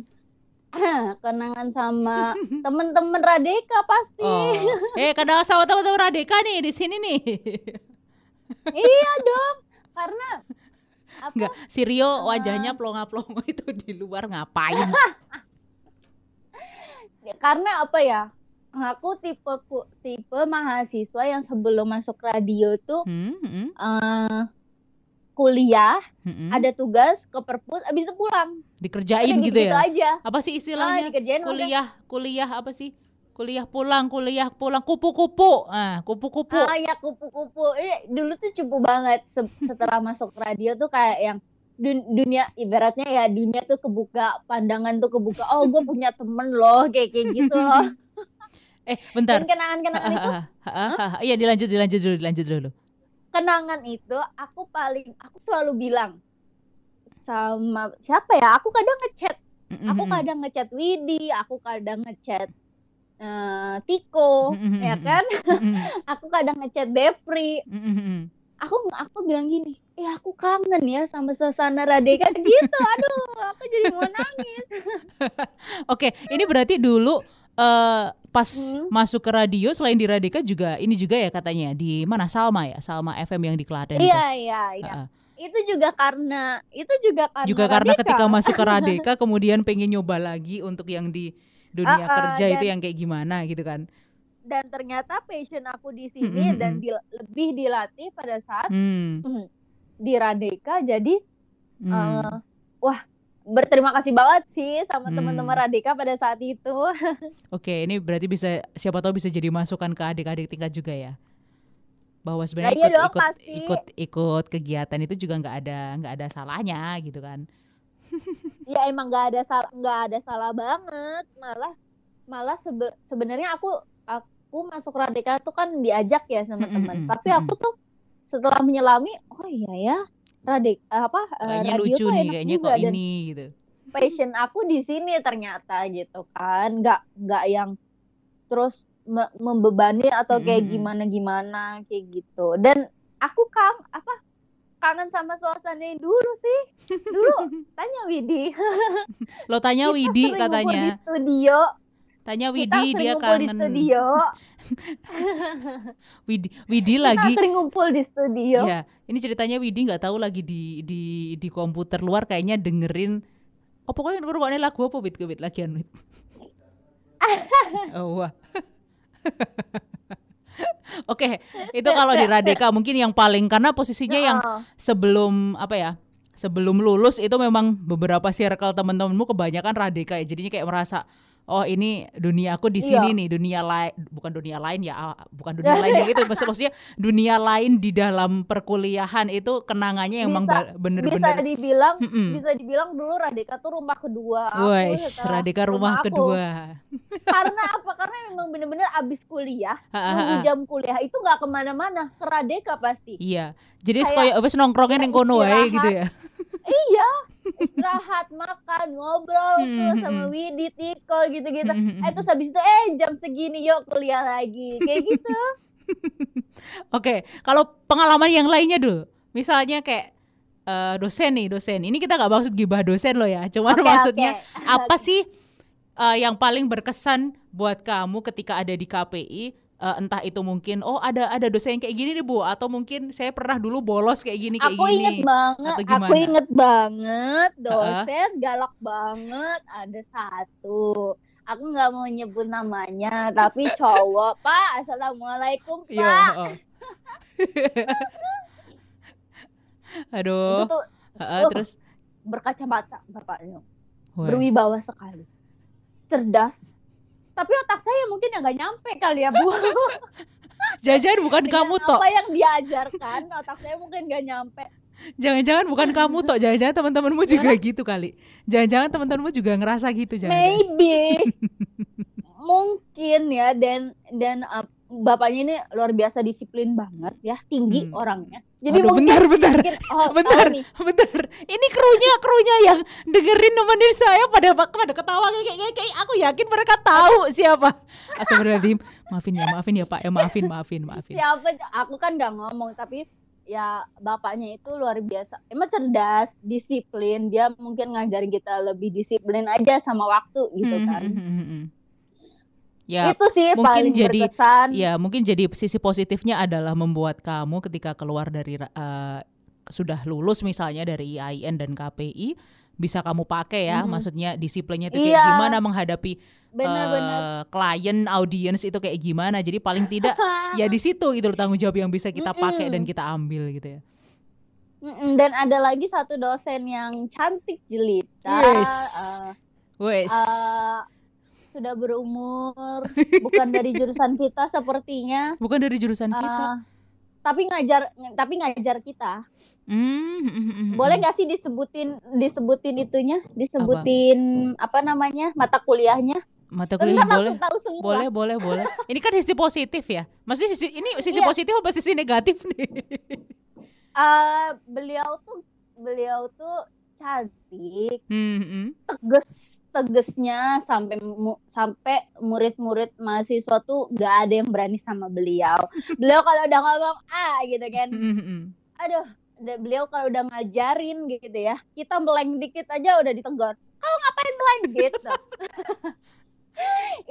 Speaker 2: Kenangan sama temen-temen Radeka pasti.
Speaker 1: Oh. Eh kadang sama teman-teman Radeka nih di sini nih.
Speaker 2: Iya dong karena apa?
Speaker 1: Nggak si Rio
Speaker 2: Eh.
Speaker 1: wajahnya plonga-plongo itu di luar ngapain?
Speaker 2: Karena apa ya? Aku tipe ku- tipe mahasiswa yang sebelum masuk radio tuh
Speaker 1: hmm, hmm,
Speaker 2: eh, kuliah
Speaker 1: hmm.
Speaker 2: ada tugas ke perpus abis itu pulang.
Speaker 1: Dikerjain
Speaker 2: Udah
Speaker 1: gitu ya?
Speaker 2: aja.
Speaker 1: Apa sih
Speaker 2: ah,
Speaker 1: istilahnya
Speaker 2: dikerjain udah.
Speaker 1: Kuliah kuliah apa sih? Kuliah pulang kuliah pulang. Kupu-kupu. Ah kupu-kupu.
Speaker 2: Ah ya kupu-kupu. Ini dulu tuh cupu banget Se- setelah masuk radio tuh kayak yang dun- dunia ibaratnya ya dunia tuh kebuka pandangan tuh kebuka. Oh gue punya temen loh kayak kayak gitu loh.
Speaker 1: Eh bentar.
Speaker 2: Dan kenangan-kenangan itu.
Speaker 1: Iya dilanjut dilanjut dulu dilanjut dulu.
Speaker 2: Kenangan itu aku paling aku selalu bilang sama siapa ya? Aku kadang ngechat.
Speaker 1: Mm,
Speaker 2: aku kadang ngechat Widi aku kadang ngechat eh, Tiko
Speaker 1: Mm, mm,
Speaker 2: ya kan?
Speaker 1: Mm, mm,
Speaker 2: aku kadang ngechat Depri.
Speaker 1: Mm, mm, mm.
Speaker 2: aku aku bilang gini eh aku kangen ya sama suasana Radeka gitu aduh aku jadi mau nangis.
Speaker 1: Oke, ini berarti dulu eh pas
Speaker 2: Hmm.
Speaker 1: masuk ke radio selain di Radika juga ini juga ya katanya di mana Salma ya Salma FM yang di Klaten itu.
Speaker 2: iya iya iya itu juga karena itu juga karena
Speaker 1: Juga karena
Speaker 2: Radeka.
Speaker 1: ketika masuk ke Radika kemudian pengen nyoba lagi untuk yang di dunia
Speaker 2: Ah, ah,
Speaker 1: kerja itu
Speaker 2: dan-
Speaker 1: yang kayak gimana gitu kan.
Speaker 2: dan ternyata passion aku di sini
Speaker 1: hmm,
Speaker 2: dan di- lebih dilatih pada saat
Speaker 1: Hmm.
Speaker 2: di Radeka jadi
Speaker 1: hmm.
Speaker 2: eh, wah berterima kasih banget sih sama
Speaker 1: Hmm.
Speaker 2: teman-teman Radeka pada saat itu
Speaker 1: Oke, ini berarti bisa siapa tahu bisa jadi masukan ke adik-adik tingkat juga ya. Bahwa sebenarnya
Speaker 2: iya
Speaker 1: ikut
Speaker 2: dong,
Speaker 1: ikut
Speaker 2: pasti.
Speaker 1: ikut ikut kegiatan itu juga nggak ada nggak ada salahnya gitu kan.
Speaker 2: ya emang nggak ada salah nggak ada salah banget malah malah sebe- sebenarnya aku aku masuk Radeka tuh kan diajak ya sama teman tapi aku tuh setelah menyelami oh iya ya Radek apa eh,
Speaker 1: Kayaknya
Speaker 2: radio
Speaker 1: lucu
Speaker 2: tuh
Speaker 1: nih
Speaker 2: enak
Speaker 1: kayaknya
Speaker 2: juga
Speaker 1: kok
Speaker 2: dan
Speaker 1: ini gitu.
Speaker 2: passion aku di sini ternyata gitu kan nggak nggak yang terus me- membebani atau kayak
Speaker 1: Mm-mm.
Speaker 2: gimana gimana kayak gitu dan aku kang apa kangen sama suasana dulu sih dulu tanya Widi
Speaker 1: Lo tanya Widi
Speaker 2: ngumpul di
Speaker 1: katanya.
Speaker 2: studio
Speaker 1: Tanya
Speaker 2: kita
Speaker 1: Widi
Speaker 2: sering
Speaker 1: dia
Speaker 2: ngumpul di
Speaker 1: kangen.
Speaker 2: studio
Speaker 1: Widi Widi
Speaker 2: kita
Speaker 1: lagi
Speaker 2: sering ngumpul di studio
Speaker 1: Ya, ini ceritanya Widi nggak tahu lagi di di di komputer luar kayaknya dengerin Oh pokoknya ngrungokne lagu apa Wid Wid lagian Wid. oh wah. Oke, itu kalau di Radeka mungkin yang paling karena posisinya yang sebelum apa ya? Sebelum lulus itu memang beberapa circle teman-temanmu kebanyakan Radeka ya. Jadinya kayak merasa oh ini dunia aku di sini
Speaker 2: Iya.
Speaker 1: nih, dunia lain bukan dunia lain ya, ah, bukan dunia lain yang itu maksud- maksudnya dunia lain di dalam perkuliahan itu kenangannya yang emang
Speaker 2: Bisa- bisa
Speaker 1: bener-bener
Speaker 2: dibilang
Speaker 1: Mm-mm.
Speaker 2: bisa dibilang dulu Radika tuh rumah kedua aku
Speaker 1: Wes,
Speaker 2: setelah
Speaker 1: Radeka rumah
Speaker 2: aku.
Speaker 1: kedua.
Speaker 2: karena apa karena memang bener-bener abis kuliah nunggu jam kuliah itu nggak ke mana-mana ke Radeka pasti
Speaker 1: Iya. Jadi
Speaker 2: Kayak-
Speaker 1: wes nongkrongnya ning kono gitu ya.
Speaker 2: iya istirahat makan ngobrol tuh
Speaker 1: Hmm,
Speaker 2: sama
Speaker 1: hmm,
Speaker 2: Widi Tiko gitu-gitu.
Speaker 1: Hmm, hmm,
Speaker 2: eh terus habis itu eh jam segini yuk kuliah lagi. Kayak gitu.
Speaker 1: Oke, kalau pengalaman yang lainnya dulu, misalnya kayak eh, dosen nih, dosen. Ini kita nggak maksud gibah dosen loh ya, cuman
Speaker 2: Oke,
Speaker 1: maksudnya
Speaker 2: oke.
Speaker 1: apa sih eh, yang paling berkesan buat kamu ketika ada di KPI? Eh, entah itu mungkin, oh ada ada dosen yang kayak gini nih bu, atau mungkin saya pernah dulu bolos kayak gini kayak
Speaker 2: aku
Speaker 1: gini.
Speaker 2: inget banget
Speaker 1: Atau
Speaker 2: aku inget banget dosen galak banget ada satu. Aku nggak mau nyebut namanya tapi cowok pak. Assalamualaikum
Speaker 1: Iya.
Speaker 2: pak.
Speaker 1: oh.
Speaker 2: itu
Speaker 1: Aduh,
Speaker 2: tuh
Speaker 1: heeh,
Speaker 2: uh,
Speaker 1: terus?
Speaker 2: berkacamata bapaknya. Berwibawa sekali. Cerdas tapi otak saya mungkin yang nggak nyampe kali ya bu.
Speaker 1: Jajan bukan
Speaker 2: Dengan
Speaker 1: kamu tok,
Speaker 2: apa yang diajarkan otak saya mungkin nggak nyampe.
Speaker 1: Jangan-jangan bukan kamu tok, jangan-jangan teman-temanmu juga gitu kali, jangan-jangan teman-temanmu juga ngerasa gitu, jangan.
Speaker 2: maybe. Mungkin ya dan dan uh, bapaknya ini luar biasa disiplin banget ya tinggi
Speaker 1: Hmm.
Speaker 2: orangnya jadi
Speaker 1: Waduh,
Speaker 2: mungkin
Speaker 1: bentar, bentar.
Speaker 2: mungkin oh
Speaker 1: Bentar,
Speaker 2: nih
Speaker 1: bentar. Ini krunya, krunya yang dengerin nemenin saya pada pada ketawa kayak kayak kayak aku yakin mereka tahu siapa. Astagfirullahaladzim. Maafin ya, maafin ya Pak. Ya maafin, maafin, maafin.
Speaker 2: siapa aku kan nggak ngomong tapi ya bapaknya itu luar biasa emang cerdas disiplin dia mungkin ngajarin kita lebih disiplin aja sama waktu gitu
Speaker 1: Hmm,
Speaker 2: kan
Speaker 1: hmm, hmm, hmm. Ya,
Speaker 2: itu sih
Speaker 1: mungkin
Speaker 2: paling
Speaker 1: jadi-
Speaker 2: berkesan
Speaker 1: ya mungkin jadi sisi positifnya adalah membuat kamu ketika keluar dari eh, sudah lulus misalnya dari IAIN dan KPI bisa kamu pakai ya,
Speaker 2: Mhm.
Speaker 1: maksudnya disiplinnya itu kayak
Speaker 2: Iya.
Speaker 1: gimana menghadapi
Speaker 2: benar-benar
Speaker 1: eh, klien, audiens itu kayak gimana. Jadi paling tidak ya di situ gitu loh tanggung jawab yang bisa kita pakai dan kita ambil gitu ya.
Speaker 2: Mm-mm, dan ada lagi satu dosen yang cantik jelita
Speaker 1: Yes. Wes.
Speaker 2: eh, sudah berumur bukan dari jurusan kita sepertinya
Speaker 1: Bukan dari jurusan kita.
Speaker 2: eh, tapi ngajar tapi ngajar kita
Speaker 1: hmm,
Speaker 2: boleh nggak sih disebutin disebutin itunya disebutin apa, namanya mata kuliahnya
Speaker 1: mata kuliah boleh?
Speaker 2: langsung tahu semua
Speaker 1: Boleh, boleh, boleh. Ini kan sisi positif ya. Maksudnya sisi ini sisi
Speaker 2: Iya.
Speaker 1: positif apa sisi negatif nih?
Speaker 2: Eh, beliau tuh beliau tuh cantik
Speaker 1: Hmm, hmm.
Speaker 2: tegas tegesnya sampai mu- sampai murid-murid mahasiswa tuh nggak ada yang berani sama beliau. Beliau kalau udah ngomong ah gitu kan. Aduh beliau kalau udah ngajarin gitu ya kita meleng dikit aja udah ditegur. Kau ngapain meleng gitu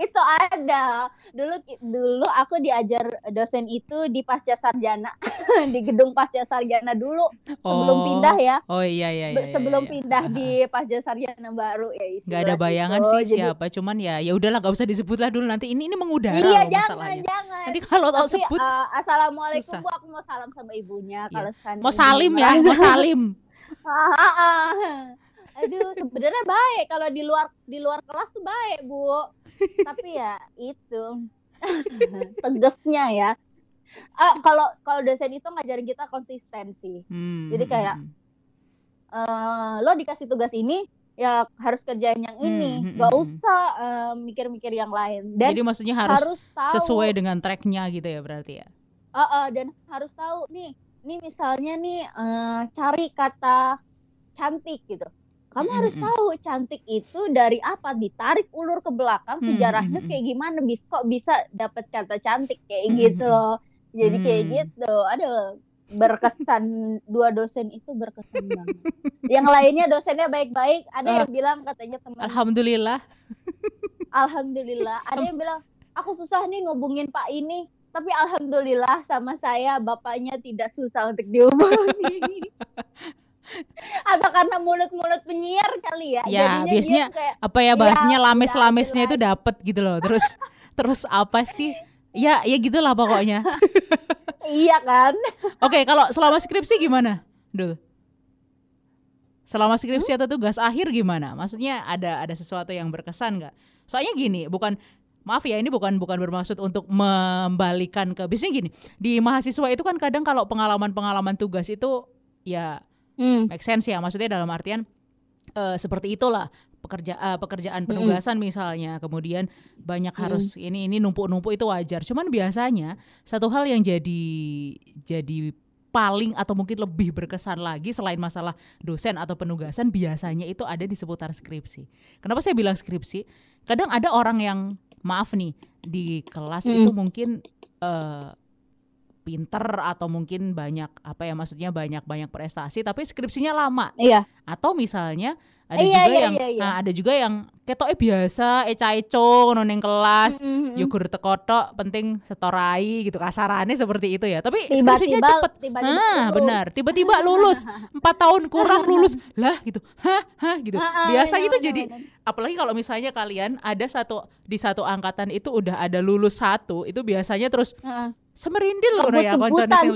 Speaker 2: itu ada dulu dulu aku diajar dosen itu di pasca sarjana di gedung pasca sarjana dulu sebelum
Speaker 1: Oh.
Speaker 2: pindah ya
Speaker 1: Oh iya iya iya.
Speaker 2: Be- sebelum
Speaker 1: iya, iya.
Speaker 2: pindah
Speaker 1: Ah,
Speaker 2: di pasca sarjana baru ya
Speaker 1: nggak ada bayangan
Speaker 2: gitu.
Speaker 1: sih
Speaker 2: Jadi-
Speaker 1: siapa cuman ya ya udahlah nggak usah disebut lah dulu nanti ini ini mengudara
Speaker 2: iya
Speaker 1: loh
Speaker 2: jangan
Speaker 1: masalahnya
Speaker 2: jangan
Speaker 1: nanti kalau tahu
Speaker 2: tapi
Speaker 1: sebut
Speaker 2: uh, assalamualaikum
Speaker 1: susah.
Speaker 2: bu aku mau salam sama ibunya
Speaker 1: Iya.
Speaker 2: kalau
Speaker 1: mau salim ya mau salim
Speaker 2: Ah, ah, ah. Aduh sebenarnya baik. Kalau di luar di luar kelas tuh baik bu. Tapi ya itu. Tegasnya ya. Ah kalau kalau dosen itu ngajarin kita konsistensi
Speaker 1: Hmm,
Speaker 2: Jadi kayak, Eh, lo dikasih tugas ini ya harus kerjain yang
Speaker 1: Hmm,
Speaker 2: ini.
Speaker 1: hmm,
Speaker 2: gak
Speaker 1: hmm,
Speaker 2: usah eh, mikir-mikir yang lain. Dan
Speaker 1: jadi maksudnya harus,
Speaker 2: harus tahu
Speaker 1: sesuai dengan tracknya gitu ya berarti ya?
Speaker 2: Uh, uh, dan harus tahu nih, nih misalnya nih eh, cari kata cantik gitu. Kamu
Speaker 1: Mm,
Speaker 2: harus tahu cantik itu dari apa, ditarik ulur ke belakang
Speaker 1: Mm,
Speaker 2: sejarahnya kayak gimana, bis kok bisa dapat kata cantik kayak
Speaker 1: Mm,
Speaker 2: gitu loh. Jadi kayak gitu. Aduh, berkesan dua dosen itu berkesan banget. Yang lainnya dosennya baik-baik, ada yang bilang katanya teman
Speaker 1: alhamdulillah
Speaker 2: Alhamdulillah. Ada yang bilang, aku susah nih ngubungin Pak ini. Tapi alhamdulillah sama saya bapaknya tidak susah untuk dihubungi. Atau karena mulut-mulut penyiar kali ya.
Speaker 1: Ya,
Speaker 2: Jadinya
Speaker 1: biasanya
Speaker 2: kayak,
Speaker 1: apa ya bahasnya
Speaker 2: udah
Speaker 1: lames-lamesnya itu dapet gitu loh terus terus apa sih Ya, ya gitulah pokoknya.
Speaker 2: iya kan?
Speaker 1: Oke, kalau selama skripsi gimana? Dul. Selama skripsi atau tugas akhir gimana? Maksudnya ada ada sesuatu yang berkesan nggak? Soalnya gini, bukan maaf ya ini bukan bukan bermaksud untuk membalikan ke biasanya gini di mahasiswa itu kan kadang kalau pengalaman-pengalaman tugas itu ya
Speaker 2: Hmm.
Speaker 1: make sense ya maksudnya dalam artian eh, seperti itulah pekerja eh, pekerjaan penugasan misalnya kemudian banyak harus ini ini numpuk-numpuk itu wajar cuman biasanya satu hal yang jadi jadi paling atau mungkin lebih berkesan lagi selain masalah dosen atau penugasan biasanya itu ada di seputar skripsi. Kenapa saya bilang skripsi? Kadang ada orang yang maaf nih di kelas
Speaker 2: Mm.
Speaker 1: itu mungkin eh, pinter atau mungkin banyak apa ya maksudnya banyak banyak prestasi tapi skripsinya lama
Speaker 2: Iya.
Speaker 1: atau misalnya ada
Speaker 2: Iya,
Speaker 1: juga
Speaker 2: iya,
Speaker 1: yang
Speaker 2: iya, iya.
Speaker 1: nah, ada juga yang ketoknya biasa eca eco ngono ning kelas
Speaker 2: Mm-mm.
Speaker 1: yugur tekotok penting setorai gitu kasarannya seperti itu ya tapi skripsinya
Speaker 2: Tiba-tiba
Speaker 1: cepet
Speaker 2: tiba-tiba
Speaker 1: Nah,
Speaker 2: lulus.
Speaker 1: benar. Tiba-tiba lulus. Empat tahun kurang lulus. Lah gitu. Hah, hah gitu.
Speaker 2: Ah, ah,
Speaker 1: Biasanya itu
Speaker 2: benar,
Speaker 1: jadi apalagi kalau misalnya kalian ada satu di satu angkatan itu udah ada lulus satu, itu biasanya terus. Semerindil loh ya koncone sing.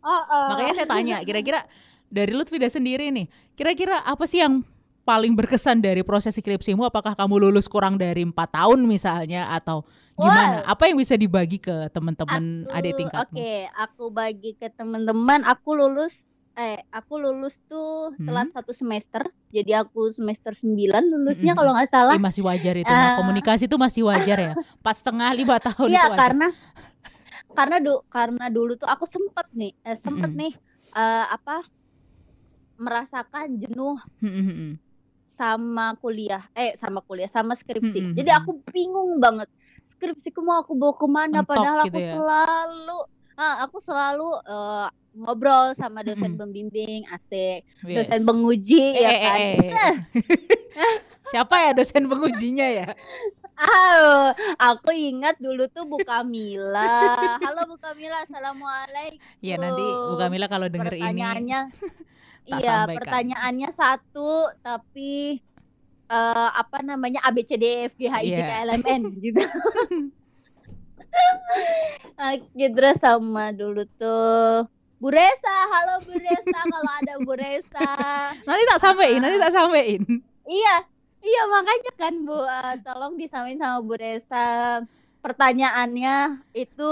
Speaker 2: Oh, oh.
Speaker 1: Makanya saya tanya, kira-kira dari Lutfida sendiri nih, kira-kira apa sih yang paling berkesan dari proses skripsimu? Apakah kamu lulus kurang dari empat tahun misalnya atau gimana? Apa yang bisa dibagi ke teman-teman adik tingkatmu?
Speaker 2: Oke, aku bagi ke teman-teman. Aku lulus eh aku lulus tuh
Speaker 1: Hmm.
Speaker 2: telat satu semester. Jadi aku semester 9 lulusnya
Speaker 1: Mm-mm.
Speaker 2: kalau nggak salah.
Speaker 1: Ih, masih wajar itu. Nah,
Speaker 2: Eh.
Speaker 1: komunikasi itu masih wajar ya. Empat setengah lima tahun
Speaker 2: Iya,
Speaker 1: itu wajar.
Speaker 2: karena karena du, karena dulu tuh aku sempet nih, eh, sempet
Speaker 1: Mm-mm.
Speaker 2: nih eh, apa merasakan jenuh
Speaker 1: Hmm, hmm, hmm.
Speaker 2: sama kuliah, eh sama kuliah, sama skripsi.
Speaker 1: Mm-mm,
Speaker 2: Jadi
Speaker 1: mm-mm.
Speaker 2: aku bingung banget. Skripsiku mau aku bawa ke mana?
Speaker 1: Mentok
Speaker 2: Padahal
Speaker 1: gitu
Speaker 2: aku
Speaker 1: ya.
Speaker 2: selalu, ah, aku selalu eh, ngobrol sama dosen pembimbing, asik.
Speaker 1: Yes.
Speaker 2: Dosen penguji
Speaker 1: Eh,
Speaker 2: ya
Speaker 1: eh,
Speaker 2: kan.
Speaker 1: eh, eh. Siapa ya dosen pengujinya ya?
Speaker 2: Ah, aku ingat dulu tuh Bu Kamila. Halo Bu Kamila, assalamualaikum.
Speaker 1: Ya nanti Bu Kamila kalau denger ini
Speaker 2: pertanyaannya
Speaker 1: tak
Speaker 2: iya pertanyaannya satu tapi eh, apa namanya A B C D E F G H I J K
Speaker 1: Iya.
Speaker 2: L M N gitu Oke terus sama dulu tuh Bu Resa halo Bu Resa kalau ada Bu Resa
Speaker 1: nanti tak sampein, nanti tak sampein.
Speaker 2: iya iya makanya kan Bu eh, tolong disamain sama Bu Resa pertanyaannya itu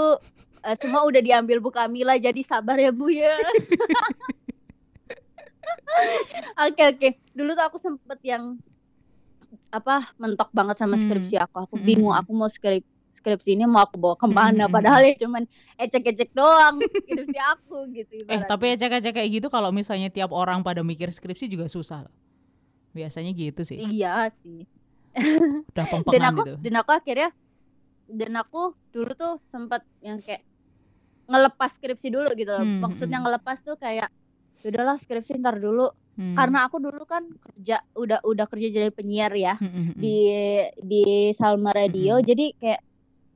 Speaker 2: eh, semua udah diambil Bu Kamila jadi sabar ya Bu ya Oke oke. Dulu tuh aku sempet yang apa mentok banget sama
Speaker 1: Hmm.
Speaker 2: skripsi aku. Aku
Speaker 1: Hmm.
Speaker 2: bingung aku mau skrip skripsi ini mau aku bawa ke mana.
Speaker 1: Hmm.
Speaker 2: Padahal ya cuman ecek-ecek doang skripsi aku gitu.
Speaker 1: Eh,
Speaker 2: ibaratnya.
Speaker 1: tapi ecek-ecek kayak gitu kalau misalnya tiap orang pada mikir skripsi juga susah loh. Biasanya gitu sih.
Speaker 2: iya sih.
Speaker 1: Udah
Speaker 2: Dan
Speaker 1: pempengan
Speaker 2: aku
Speaker 1: gitu.
Speaker 2: dan aku akhirnya dan aku dulu tuh sempat yang kayak ngelepas skripsi dulu gitu loh.
Speaker 1: Hmm,
Speaker 2: Maksudnya
Speaker 1: hmm.
Speaker 2: ngelepas tuh kayak udahlah skripsi ntar dulu
Speaker 1: Hmm.
Speaker 2: karena aku dulu kan kerja udah udah kerja jadi penyiar ya
Speaker 1: Hmm, hmm, hmm.
Speaker 2: di di Salma Radio
Speaker 1: Mm-mm.
Speaker 2: jadi kayak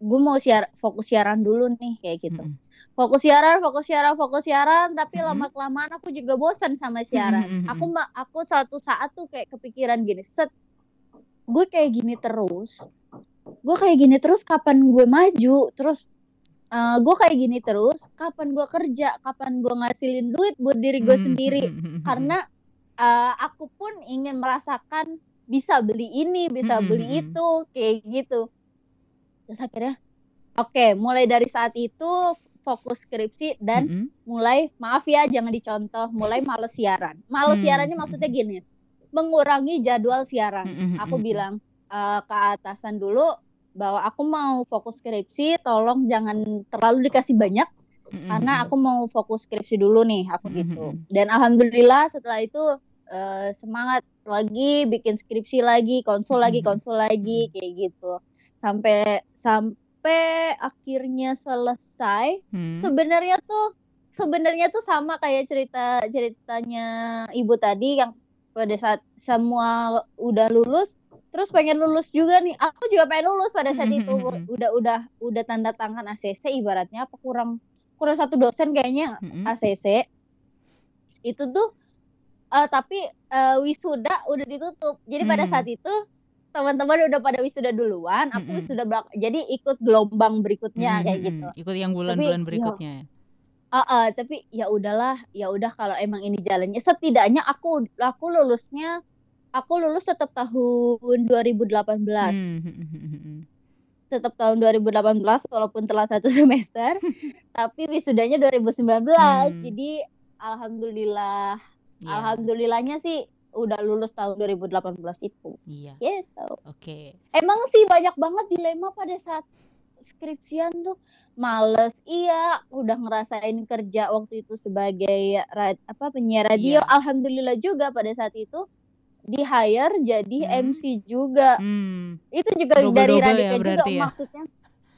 Speaker 2: gue mau siar fokus siaran dulu nih kayak gitu
Speaker 1: Hmm,
Speaker 2: fokus siaran fokus siaran fokus siaran tapi
Speaker 1: Mm-mm.
Speaker 2: lama kelamaan aku juga bosan sama siaran
Speaker 1: Mm-mm.
Speaker 2: aku aku suatu saat tuh kayak kepikiran gini set gue kayak gini terus gue kayak gini terus kapan gue maju terus eh, gue kayak gini terus kapan gue kerja kapan gue ngasilin duit buat diri gue
Speaker 1: Hmm,
Speaker 2: sendiri
Speaker 1: hmm, hmm, hmm,
Speaker 2: karena eh, aku pun ingin merasakan bisa beli ini, bisa
Speaker 1: Mm-mm,
Speaker 2: beli itu, kayak gitu. Terus akhirnya, oke, mulai dari saat itu fokus skripsi dan
Speaker 1: Hmm, hmm.
Speaker 2: mulai maaf ya jangan dicontoh, mulai males siaran. Males
Speaker 1: Hmm,
Speaker 2: siarannya maksudnya gini, mengurangi jadwal siaran.
Speaker 1: Hmm, hmm,
Speaker 2: Aku
Speaker 1: hmm,
Speaker 2: bilang eh, ke atasan dulu bahwa aku mau fokus skripsi, tolong jangan terlalu dikasih banyak
Speaker 1: hmm, hmm,
Speaker 2: karena
Speaker 1: hmm.
Speaker 2: aku mau fokus skripsi dulu nih aku
Speaker 1: Mhm,
Speaker 2: gitu
Speaker 1: mhm.
Speaker 2: dan alhamdulillah setelah itu eh, semangat lagi bikin skripsi lagi konsul lagi
Speaker 1: Mhm,
Speaker 2: konsul lagi kayak gitu sampai sampai akhirnya selesai
Speaker 1: Hmm.
Speaker 2: sebenarnya tuh sebenarnya tuh sama kayak cerita ceritanya ibu tadi yang pada saat semua udah lulus terus pengen lulus juga nih. Aku juga pengen lulus pada saat itu. udah udah udah tanda tangan ACC ibaratnya apa kurang kurang satu dosen kayaknya
Speaker 1: Hmm,
Speaker 2: ACC itu tuh eh, tapi eh, wisuda udah ditutup. Jadi pada
Speaker 1: Hmm.
Speaker 2: saat itu teman-teman udah pada wisuda duluan, aku
Speaker 1: Mm-mm.
Speaker 2: wisuda belak jadi ikut gelombang berikutnya
Speaker 1: Mm,
Speaker 2: kayak
Speaker 1: mm,
Speaker 2: gitu.
Speaker 1: mm. Ikut yang bulan-bulan
Speaker 2: ya
Speaker 1: berikutnya ya.
Speaker 2: Heeh, tapi ya udahlah, ya udah kalau emang ini jalannya. Setidaknya aku aku lulusnya aku lulus tetap tahun 2018.
Speaker 1: Hmm, hmm, hmm, hmm, hmm.
Speaker 2: Tetap tahun 2018 walaupun telah satu semester, tapi wisudanya 2019.
Speaker 1: Hmm.
Speaker 2: Jadi alhamdulillah,
Speaker 1: Iya,
Speaker 2: alhamdulillahnya sih udah lulus tahun 2018 itu.
Speaker 1: iya.
Speaker 2: Gitu.
Speaker 1: Oke.
Speaker 2: Emang sih banyak banget dilema pada saat skripsian tuh. Males, iya, udah ngerasain kerja waktu itu sebagai apa penyiar radio.
Speaker 1: Iya.
Speaker 2: Alhamdulillah juga pada saat itu di hire jadi
Speaker 1: Hmm.
Speaker 2: MC juga.
Speaker 1: Hmm.
Speaker 2: Itu juga dari
Speaker 1: Double-double
Speaker 2: Radika
Speaker 1: ya
Speaker 2: juga
Speaker 1: ya?
Speaker 2: maksudnya.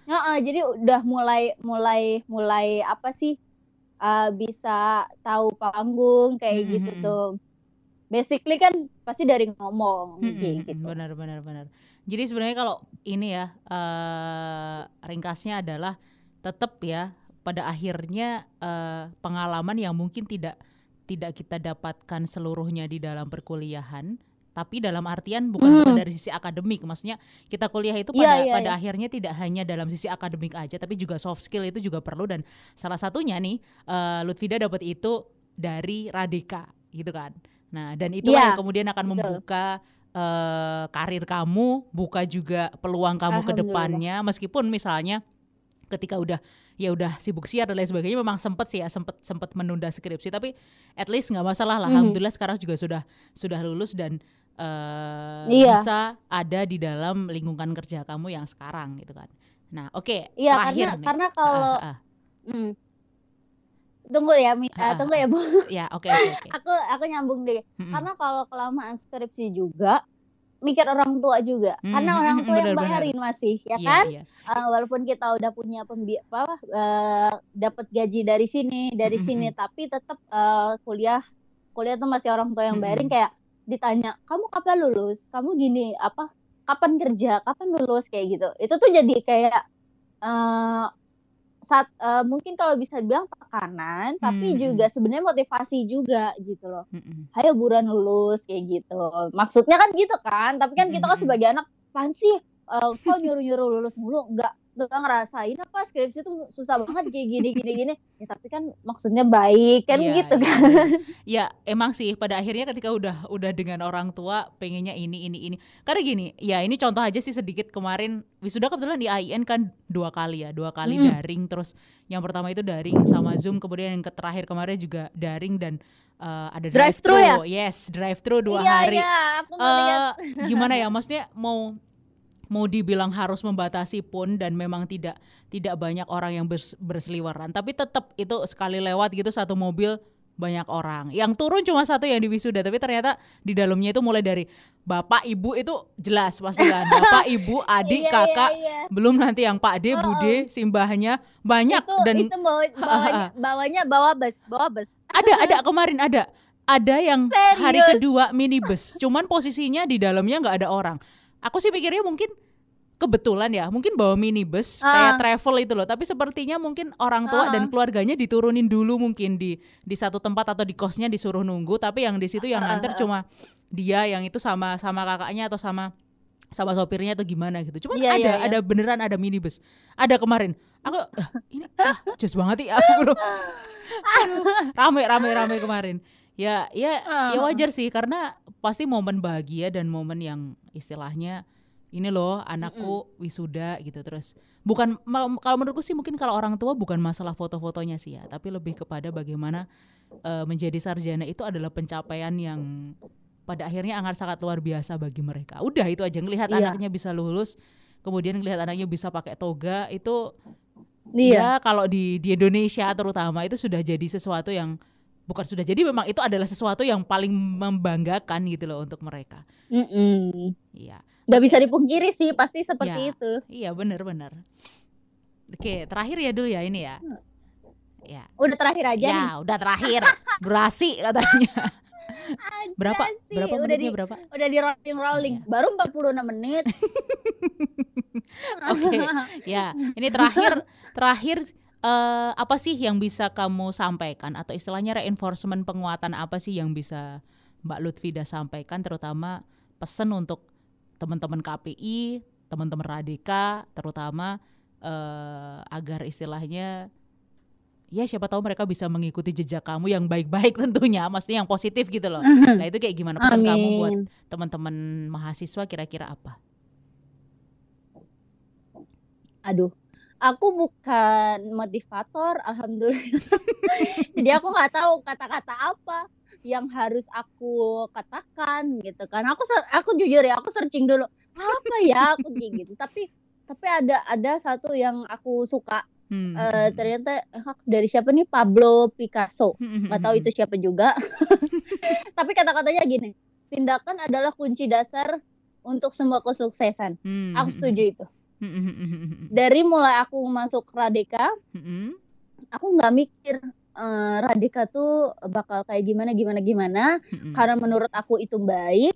Speaker 2: Heeh, jadi udah mulai mulai mulai apa sih uh, bisa tahu panggung kayak
Speaker 1: Hmm,
Speaker 2: gitu
Speaker 1: hmm, hmm.
Speaker 2: tuh. Basically kan pasti dari ngomong
Speaker 1: Mm, mm,
Speaker 2: kayak
Speaker 1: mm,
Speaker 2: gitu.
Speaker 1: Benar, benar, benar. Jadi sebenarnya kalau ini ya eh, ringkasnya adalah tetap ya pada akhirnya eh, pengalaman yang mungkin tidak tidak kita dapatkan seluruhnya di dalam perkuliahan, tapi dalam artian bukan
Speaker 2: Hmm.
Speaker 1: dari sisi akademik. Maksudnya kita kuliah itu
Speaker 2: Iya,
Speaker 1: pada
Speaker 2: iya,
Speaker 1: pada
Speaker 2: iya.
Speaker 1: akhirnya tidak hanya dalam sisi akademik aja, tapi juga soft skill itu juga perlu dan salah satunya nih eh, Lutfida dapat itu dari Radika gitu kan. Nah, dan itulah
Speaker 2: Iya,
Speaker 1: yang kemudian akan
Speaker 2: betul.
Speaker 1: membuka eh, karir kamu, buka juga peluang kamu ke depannya meskipun misalnya ketika udah ya udah sibuk siar dan lain sebagainya memang sempet sih ya sempet sempet menunda skripsi tapi at least nggak masalah lah
Speaker 2: Mhm.
Speaker 1: alhamdulillah sekarang juga sudah sudah lulus dan eh,
Speaker 2: Iya.
Speaker 1: bisa ada di dalam lingkungan kerja kamu yang sekarang gitu kan nah oke
Speaker 2: Iya,
Speaker 1: terakhir
Speaker 2: karena
Speaker 1: nih
Speaker 2: karena
Speaker 1: Ah,
Speaker 2: kalau
Speaker 1: ah, ah.
Speaker 2: hmm. Tunggu ya, Mi, eh,
Speaker 1: ah,
Speaker 2: tunggu ya, Bu.
Speaker 1: ya oke oke oke
Speaker 2: Aku aku nyambung deh.
Speaker 1: Mm-mm.
Speaker 2: Karena kalau kelamaan skripsi juga mikir orang tua juga. Karena
Speaker 1: Hmm,
Speaker 2: orang tua yang bayarin masih, ya
Speaker 1: iya
Speaker 2: kan?
Speaker 1: iya
Speaker 2: Eh, walaupun kita udah punya pembi apa eh, dapat gaji dari sini, dari
Speaker 1: Mm-mm,
Speaker 2: sini, tapi tetap eh, kuliah kuliah tuh masih orang tua yang bayarin
Speaker 1: Mm-mm.
Speaker 2: kayak ditanya, "Kamu kapan lulus? Kamu gini, apa? Kapan kerja? Kapan lulus?" kayak gitu. Itu tuh jadi kayak saat eh, mungkin kalau bisa dibilang tekanan, tapi
Speaker 1: Hmm,
Speaker 2: juga sebenarnya motivasi juga gitu loh.
Speaker 1: Mm-mm.
Speaker 2: Ayo buruan lulus kayak gitu. Maksudnya kan gitu kan, tapi kan kita kan sebagai anak, apaan Eh, kok nyuruh-nyuruh lulus mulu? Enggak enggak ngerasain apa skripsi tuh susah banget kayak gini gini gini. Ya tapi kan maksudnya baik kan
Speaker 1: Iya,
Speaker 2: gitu
Speaker 1: iya,
Speaker 2: kan.
Speaker 1: iya. Ya emang sih pada akhirnya ketika udah udah dengan orang tua pengennya ini ini ini. Karena gini, ya ini contoh aja sih sedikit kemarin wisuda kebetulan di AIN kan dua kali ya, dua kali
Speaker 2: Mm.
Speaker 1: daring terus yang pertama itu daring sama Zoom, kemudian yang terakhir kemarin juga daring dan eh, ada drive
Speaker 2: Drive-thru ya?
Speaker 1: Yes, drive thru dua
Speaker 2: Iya
Speaker 1: hari.
Speaker 2: iya, aku.
Speaker 1: Eh, gimana ya maksudnya mau mau dibilang harus membatasi pun dan memang tidak tidak banyak orang yang bers- berseliweran. Tapi tetap itu sekali lewat gitu satu mobil banyak orang. Yang turun cuma satu yang di wisuda tapi ternyata di dalamnya itu mulai dari bapak ibu itu jelas pasti kan? Bapak ibu adik
Speaker 2: Iya,
Speaker 1: kakak
Speaker 2: iya, iya.
Speaker 1: belum nanti yang pak de
Speaker 2: Oh,
Speaker 1: bude simbahnya banyak
Speaker 2: itu
Speaker 1: dan
Speaker 2: itu bawa, bawanya bawanya bawa bus, bawa bus.
Speaker 1: ada ada kemarin ada. Ada yang hari
Speaker 2: Serius?
Speaker 1: kedua minibus. Cuman posisinya di dalamnya nggak ada orang aku sih pikirnya mungkin kebetulan ya mungkin bawa minibus kayak
Speaker 2: Ah.
Speaker 1: travel itu loh. Tapi sepertinya mungkin orang tua
Speaker 2: Ah.
Speaker 1: dan keluarganya diturunin dulu mungkin di di satu tempat atau di kosnya disuruh nunggu. Tapi yang di situ yang
Speaker 2: Ah,
Speaker 1: nganter cuma dia yang itu sama sama kakaknya atau sama sama sopirnya atau gimana gitu. Cuman
Speaker 2: Iya,
Speaker 1: ada
Speaker 2: iya, iya.
Speaker 1: ada beneran ada minibus. Ada kemarin. Aku "Ah, ini ah, jos banget ya. Aku loh. Rame rame rame kemarin ya ya ya
Speaker 2: Ah.
Speaker 1: wajar sih karena pasti momen bahagia dan momen yang istilahnya ini loh anakku wisuda gitu terus bukan kalau menurutku sih mungkin kalau orang tua bukan masalah foto-fotonya sih ya tapi lebih kepada bagaimana eh, menjadi sarjana itu adalah pencapaian yang pada akhirnya akan sangat luar biasa bagi mereka udah itu aja ngelihat
Speaker 2: Iya.
Speaker 1: anaknya bisa lulus kemudian ngelihat anaknya bisa pakai toga itu
Speaker 2: Iya.
Speaker 1: ya kalau di di Indonesia terutama itu sudah jadi sesuatu yang bukan sudah. Jadi memang itu adalah sesuatu yang paling membanggakan gitu loh untuk mereka. Iya.
Speaker 2: Gak bisa dipungkiri sih, pasti seperti
Speaker 1: Ya.
Speaker 2: itu.
Speaker 1: iya benar-benar oke terakhir ya dulu ya ini ya? Ya
Speaker 2: Udah terakhir aja
Speaker 1: ya
Speaker 2: nih.
Speaker 1: udah terakhir. Durasi katanya.
Speaker 2: Anjay
Speaker 1: berapa?
Speaker 2: sih,
Speaker 1: berapa
Speaker 2: udah
Speaker 1: menitnya
Speaker 2: di,
Speaker 1: berapa?
Speaker 2: udah di rolling rolling.
Speaker 1: Iya.
Speaker 2: Baru 46 menit.
Speaker 1: Oke, ya ini terakhir terakhir eh, apa sih yang bisa kamu sampaikan atau istilahnya reinforcement penguatan apa sih yang bisa Mbak Lutfida sampaikan terutama pesan untuk teman-teman KPI, teman-teman Radika terutama uh, agar istilahnya ya siapa tahu mereka bisa mengikuti jejak kamu yang baik-baik tentunya, maksudnya yang positif gitu loh. Nah itu kayak gimana pesan Amin. kamu buat teman-teman mahasiswa kira-kira apa?
Speaker 2: Aduh, aku bukan motivator, alhamdulillah. Jadi aku nggak tahu kata-kata apa yang harus aku katakan gitu kan. Aku aku jujur ya, aku searching dulu apa ya aku gitu. Tapi tapi ada ada satu yang aku suka Hmm. Uh, ternyata dari siapa nih Pablo Picasso hmm. nggak tahu itu siapa juga tapi kata-katanya gini tindakan adalah kunci dasar untuk semua kesuksesan hmm. aku setuju itu dari mulai aku masuk Radika hmm. aku nggak mikir uh, Radika tuh bakal kayak gimana gimana gimana. Hmm. karena menurut aku itu baik.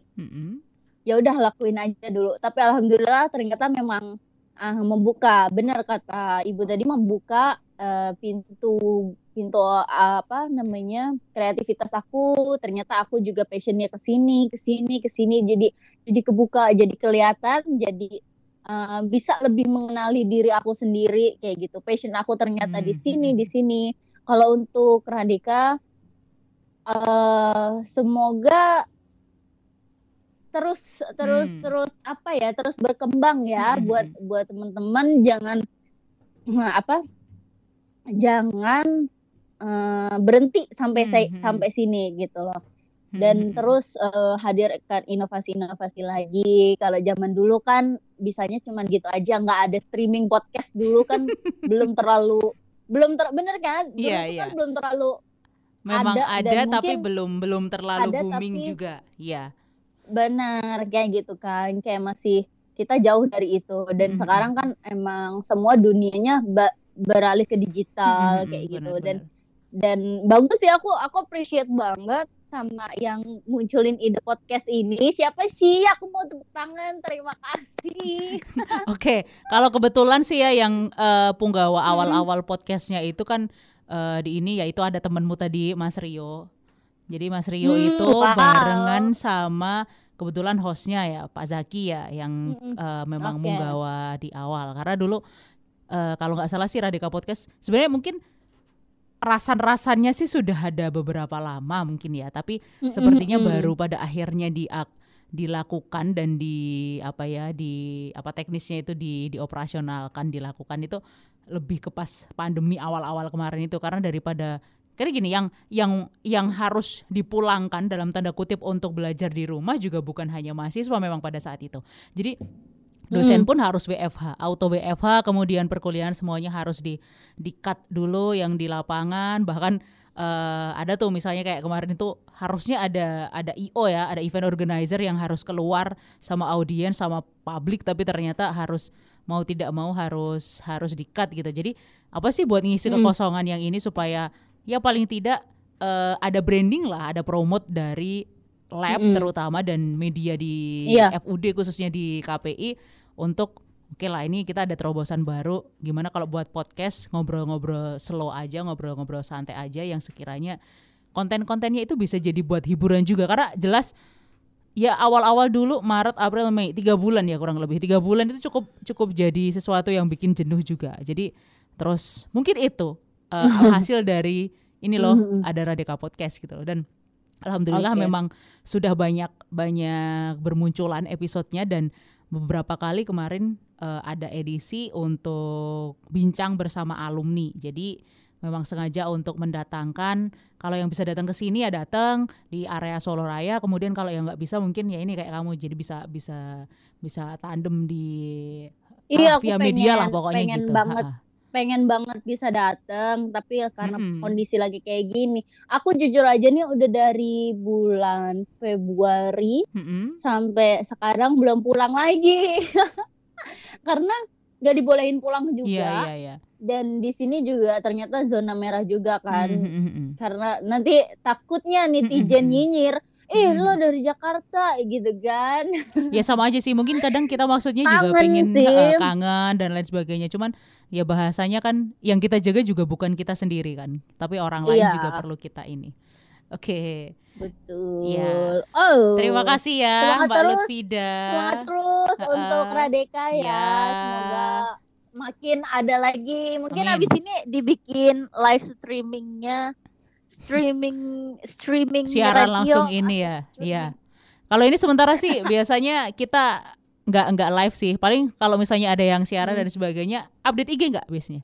Speaker 2: Ya udah lakuin aja dulu. Tapi alhamdulillah ternyata memang uh, membuka. Benar kata ibu tadi membuka uh, pintu pintu uh, apa namanya kreativitas aku. Ternyata aku juga passionnya ke sini ke sini ke sini. Jadi jadi kebuka jadi kelihatan jadi uh, bisa lebih mengenali diri aku sendiri kayak gitu passion aku ternyata hmm. di sini di sini kalau untuk Radika uh, semoga terus terus hmm. terus apa ya terus berkembang ya hmm. buat buat teman-teman jangan apa jangan uh, berhenti sampai hmm. hmm. sampai sini gitu loh dan hmm. hmm terus uh, hadirkan inovasi-inovasi lagi kalau zaman dulu kan bisanya cuma gitu aja nggak ada streaming podcast dulu kan belum terlalu belum ter bener kan
Speaker 1: dulu yeah, yeah.
Speaker 2: kan belum terlalu
Speaker 1: memang ada, ada tapi belum belum terlalu ada, booming tapi, juga ya
Speaker 2: Benar, kayak gitu kan. Kayak masih kita jauh dari itu dan hmm. sekarang kan emang semua dunianya beralih ke digital hmm, kayak gitu bener, dan dan bagus sih aku aku appreciate banget sama yang munculin ide podcast ini. Siapa sih? Aku mau tepuk tangan. Terima kasih.
Speaker 1: Oke, okay. kalau kebetulan sih ya yang uh, punggawa awal-awal podcastnya itu kan uh, di ini yaitu ada temenmu tadi Mas Rio. Jadi Mas Rio hmm, itu wow. barengan sama kebetulan hostnya ya Pak Zaki ya yang hmm, uh, memang okay. menggawa di awal. Karena dulu uh, kalau nggak salah sih Radika Podcast sebenarnya mungkin rasan-rasannya sih sudah ada beberapa lama mungkin ya, tapi hmm, sepertinya baru pada akhirnya di dilakukan dan di apa ya di apa teknisnya itu di dioperasionalkan dilakukan itu lebih ke pas pandemi awal-awal kemarin itu karena daripada karena gini, yang yang yang harus dipulangkan dalam tanda kutip untuk belajar di rumah juga bukan hanya mahasiswa memang pada saat itu. Jadi dosen hmm. pun harus WFH, auto WFH, kemudian perkuliahan semuanya harus di di cut dulu yang di lapangan, bahkan uh, ada tuh misalnya kayak kemarin itu harusnya ada ada IO ya, ada event organizer yang harus keluar sama audiens sama publik tapi ternyata harus mau tidak mau harus harus di cut gitu. Jadi apa sih buat ngisi hmm. kekosongan yang ini supaya ya paling tidak uh, ada branding lah, ada promote dari lab mm -hmm. terutama dan media di yeah. FUD khususnya di KPI untuk oke okay lah ini kita ada terobosan baru. Gimana kalau buat podcast ngobrol-ngobrol slow aja ngobrol-ngobrol santai aja yang sekiranya konten-kontennya itu bisa jadi buat hiburan juga. Karena jelas ya awal-awal dulu Maret April Mei tiga bulan ya kurang lebih. Tiga bulan itu cukup cukup jadi sesuatu yang bikin jenuh juga. Jadi terus mungkin itu uh, hasil dari ini loh ada Radika Podcast gitu loh. Dan alhamdulillah okay. memang sudah banyak banyak bermunculan episodenya dan beberapa kali kemarin uh, ada edisi untuk bincang bersama alumni jadi memang sengaja untuk mendatangkan kalau yang bisa datang ke sini ya datang di area Solo Raya kemudian kalau yang nggak bisa mungkin ya ini kayak kamu jadi bisa bisa bisa tandem di
Speaker 2: iya, uh, via pengen, media lah pokoknya pengen gitu. banget ha -ha pengen banget bisa dateng tapi ya karena mm-hmm. kondisi lagi kayak gini aku jujur aja nih udah dari bulan Februari mm-hmm. sampai sekarang belum pulang lagi karena gak dibolehin pulang juga yeah, yeah, yeah. dan di sini juga ternyata zona merah juga kan mm-hmm. karena nanti takutnya netizen mm-hmm. nyinyir eh hmm. lo dari Jakarta gitu kan
Speaker 1: ya sama aja sih mungkin kadang kita maksudnya kangen juga pengen uh, kangen dan lain sebagainya cuman ya bahasanya kan yang kita jaga juga bukan kita sendiri kan tapi orang lain iya. juga perlu kita ini Oke.
Speaker 2: Betul.
Speaker 1: Iya.
Speaker 2: Oh.
Speaker 1: Terima kasih ya
Speaker 2: Semangat
Speaker 1: Mbak
Speaker 2: terus.
Speaker 1: Lutfida.
Speaker 2: Semangat terus
Speaker 1: Ha-ha.
Speaker 2: untuk Radeka ya.
Speaker 1: Ya.
Speaker 2: Semoga makin ada lagi. Mungkin
Speaker 1: Amin.
Speaker 2: abis ini dibikin live streamingnya, streaming streaming
Speaker 1: Siaran
Speaker 2: radio.
Speaker 1: langsung ini ya. Iya. Kalau ini sementara sih biasanya kita nggak nggak live sih. Paling kalau misalnya ada yang siaran
Speaker 2: Hmm.
Speaker 1: dan sebagainya, update IG nggak biasanya?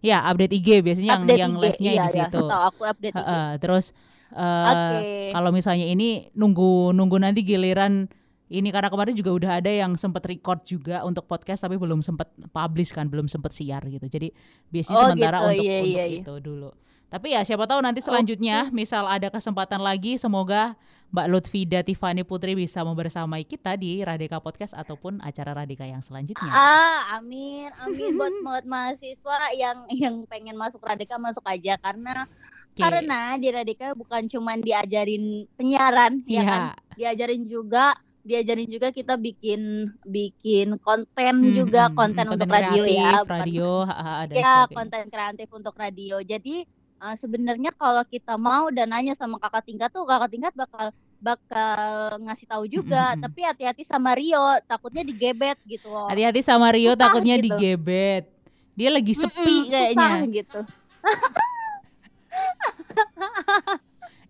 Speaker 1: Ya, update IG biasanya yang
Speaker 2: Update
Speaker 1: yang
Speaker 2: IG.
Speaker 1: live-nya
Speaker 2: iya,
Speaker 1: di
Speaker 2: iya,
Speaker 1: situ.
Speaker 2: setahu aku update.
Speaker 1: Heeh, terus eh,
Speaker 2: Oke.
Speaker 1: kalau misalnya ini nunggu nunggu nanti giliran ini karena kemarin juga udah ada yang sempat record juga untuk podcast tapi belum sempat publish kan, belum sempat siar gitu. Jadi biasanya
Speaker 2: Oh,
Speaker 1: sementara
Speaker 2: gitu.
Speaker 1: untuk
Speaker 2: Iya,
Speaker 1: untuk
Speaker 2: iya, iya.
Speaker 1: itu dulu. Tapi ya siapa tahu nanti selanjutnya misal ada kesempatan lagi semoga Mbak Lutfida Tiffany Putri bisa membersamai kita di Radika Podcast ataupun acara Radika yang selanjutnya.
Speaker 2: Ah, amin, amin. Buat buat mahasiswa yang yang pengen masuk Radika masuk aja. Karena
Speaker 1: Oke.
Speaker 2: karena di Radika bukan cuman diajarin penyiaran ya kan,
Speaker 1: Iya.
Speaker 2: diajarin juga diajarin juga kita bikin bikin konten
Speaker 1: Hmm,
Speaker 2: juga
Speaker 1: hmm,
Speaker 2: konten
Speaker 1: hmm,
Speaker 2: untuk radio ya.
Speaker 1: kreatif,
Speaker 2: bukan-
Speaker 1: radio, ha, ha, dan
Speaker 2: ya konten kreatif untuk radio. Jadi eh, sebenarnya kalau kita mau dan nanya sama kakak tingkat tuh kakak tingkat bakal bakal ngasih tahu juga
Speaker 1: Mm, mm, mm.
Speaker 2: tapi hati-hati sama Rio takutnya digebet gitu loh
Speaker 1: Hati-hati sama Rio
Speaker 2: Susah
Speaker 1: takutnya
Speaker 2: gitu.
Speaker 1: digebet. Dia lagi sepi
Speaker 2: Mm-mm,
Speaker 1: kayaknya.
Speaker 2: susah gitu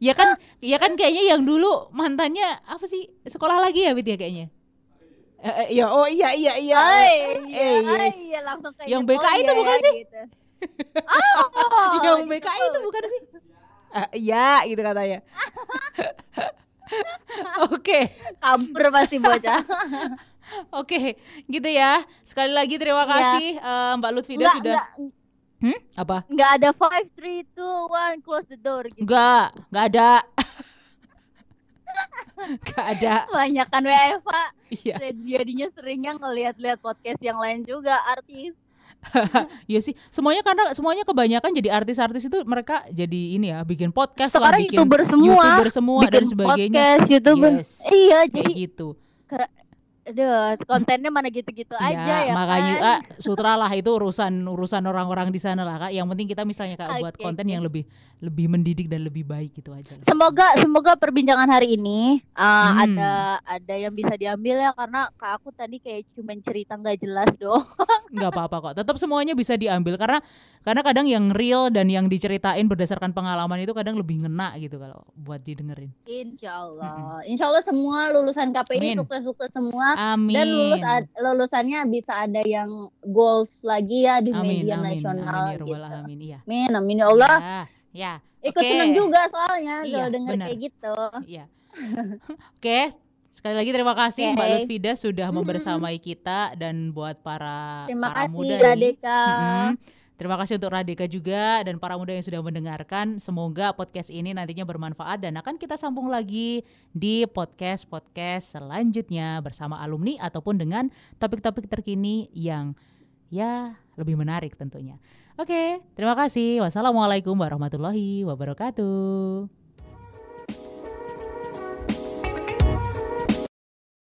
Speaker 1: Ya kan, ya kan kayaknya yang dulu mantannya apa sih? Sekolah lagi ya, Bit ya kayaknya. Eh, eh, ya, oh iya iya iya. Eh,
Speaker 2: iya,
Speaker 1: yes.
Speaker 2: ay, iya, langsung kayak
Speaker 1: Yang. BKI itu
Speaker 2: iya
Speaker 1: bukan sih?
Speaker 2: gitu. Oh,
Speaker 1: yang. BKI itu bukan sih? Ah, iya, gitu katanya. Oke,
Speaker 2: Kabur pasti bocah.
Speaker 1: oke, gitu ya. Sekali lagi terima
Speaker 2: Iya.
Speaker 1: kasih eh, Mbak Lutfida
Speaker 2: Enggak,
Speaker 1: sudah.
Speaker 2: enggak,
Speaker 1: Hmm? Apa?
Speaker 2: enggak ada 5 3 2 1 close the door gitu.
Speaker 1: Enggak, enggak ada. Enggak ada.
Speaker 2: Banyakan WFA.
Speaker 1: Iya.
Speaker 2: Jadinya seringnya ngelihat-lihat podcast yang lain juga artis.
Speaker 1: Iya sih, semuanya karena semuanya kebanyakan jadi artis-artis itu mereka jadi ini ya, bikin podcast lah,
Speaker 2: Sekarang
Speaker 1: bikin
Speaker 2: YouTuber semua.
Speaker 1: YouTuber semua dan
Speaker 2: bikin
Speaker 1: sebagainya.
Speaker 2: podcast, YouTuber.
Speaker 1: Yes,
Speaker 2: Iya, jadi
Speaker 1: gitu.
Speaker 2: Aduh, kontennya mana gitu-gitu aja ya
Speaker 1: makanya
Speaker 2: kan.
Speaker 1: ah, sutra lah itu urusan urusan orang-orang di sana lah kak. Yang penting kita misalnya kak buat
Speaker 2: Oke,
Speaker 1: konten
Speaker 2: oke.
Speaker 1: yang lebih lebih mendidik dan lebih baik gitu aja. lah.
Speaker 2: Semoga semoga perbincangan hari ini uh,
Speaker 1: Hmm.
Speaker 2: ada ada yang bisa diambil ya karena kak aku tadi kayak cuma cerita nggak jelas doang.
Speaker 1: nggak apa-apa kok. Tetap semuanya bisa diambil karena karena kadang yang real dan yang diceritain berdasarkan pengalaman itu kadang lebih ngena gitu kalau buat didengerin.
Speaker 2: Insya Allah, Insya Allah semua lulusan KPI sukses-sukses semua
Speaker 1: Amin.
Speaker 2: dan lulus ad- lulusannya bisa ada yang goals lagi ya di
Speaker 1: amin,
Speaker 2: media
Speaker 1: amin,
Speaker 2: nasional
Speaker 1: amin, ya
Speaker 2: gitu.
Speaker 1: Alamin. Iya.
Speaker 2: Amin, amin ya Allah.
Speaker 1: Ya, ya.
Speaker 2: Ikut
Speaker 1: oke.
Speaker 2: seneng juga soalnya
Speaker 1: Iya,
Speaker 2: kalau denger kayak gitu.
Speaker 1: Iya. Oke, sekali lagi terima kasih Mbak
Speaker 2: Oke.
Speaker 1: Lutfida sudah
Speaker 2: Mhm.
Speaker 1: membersamai kita dan buat para
Speaker 2: Terima
Speaker 1: para
Speaker 2: kasih
Speaker 1: muda nih.
Speaker 2: Radeka.
Speaker 1: Mm-mm. Terima kasih untuk Radika juga dan para muda yang sudah mendengarkan. Semoga podcast ini nantinya bermanfaat dan akan kita sambung lagi di podcast-podcast selanjutnya bersama alumni ataupun dengan topik-topik terkini yang ya lebih menarik tentunya. Oke, terima kasih. Wassalamualaikum warahmatullahi wabarakatuh.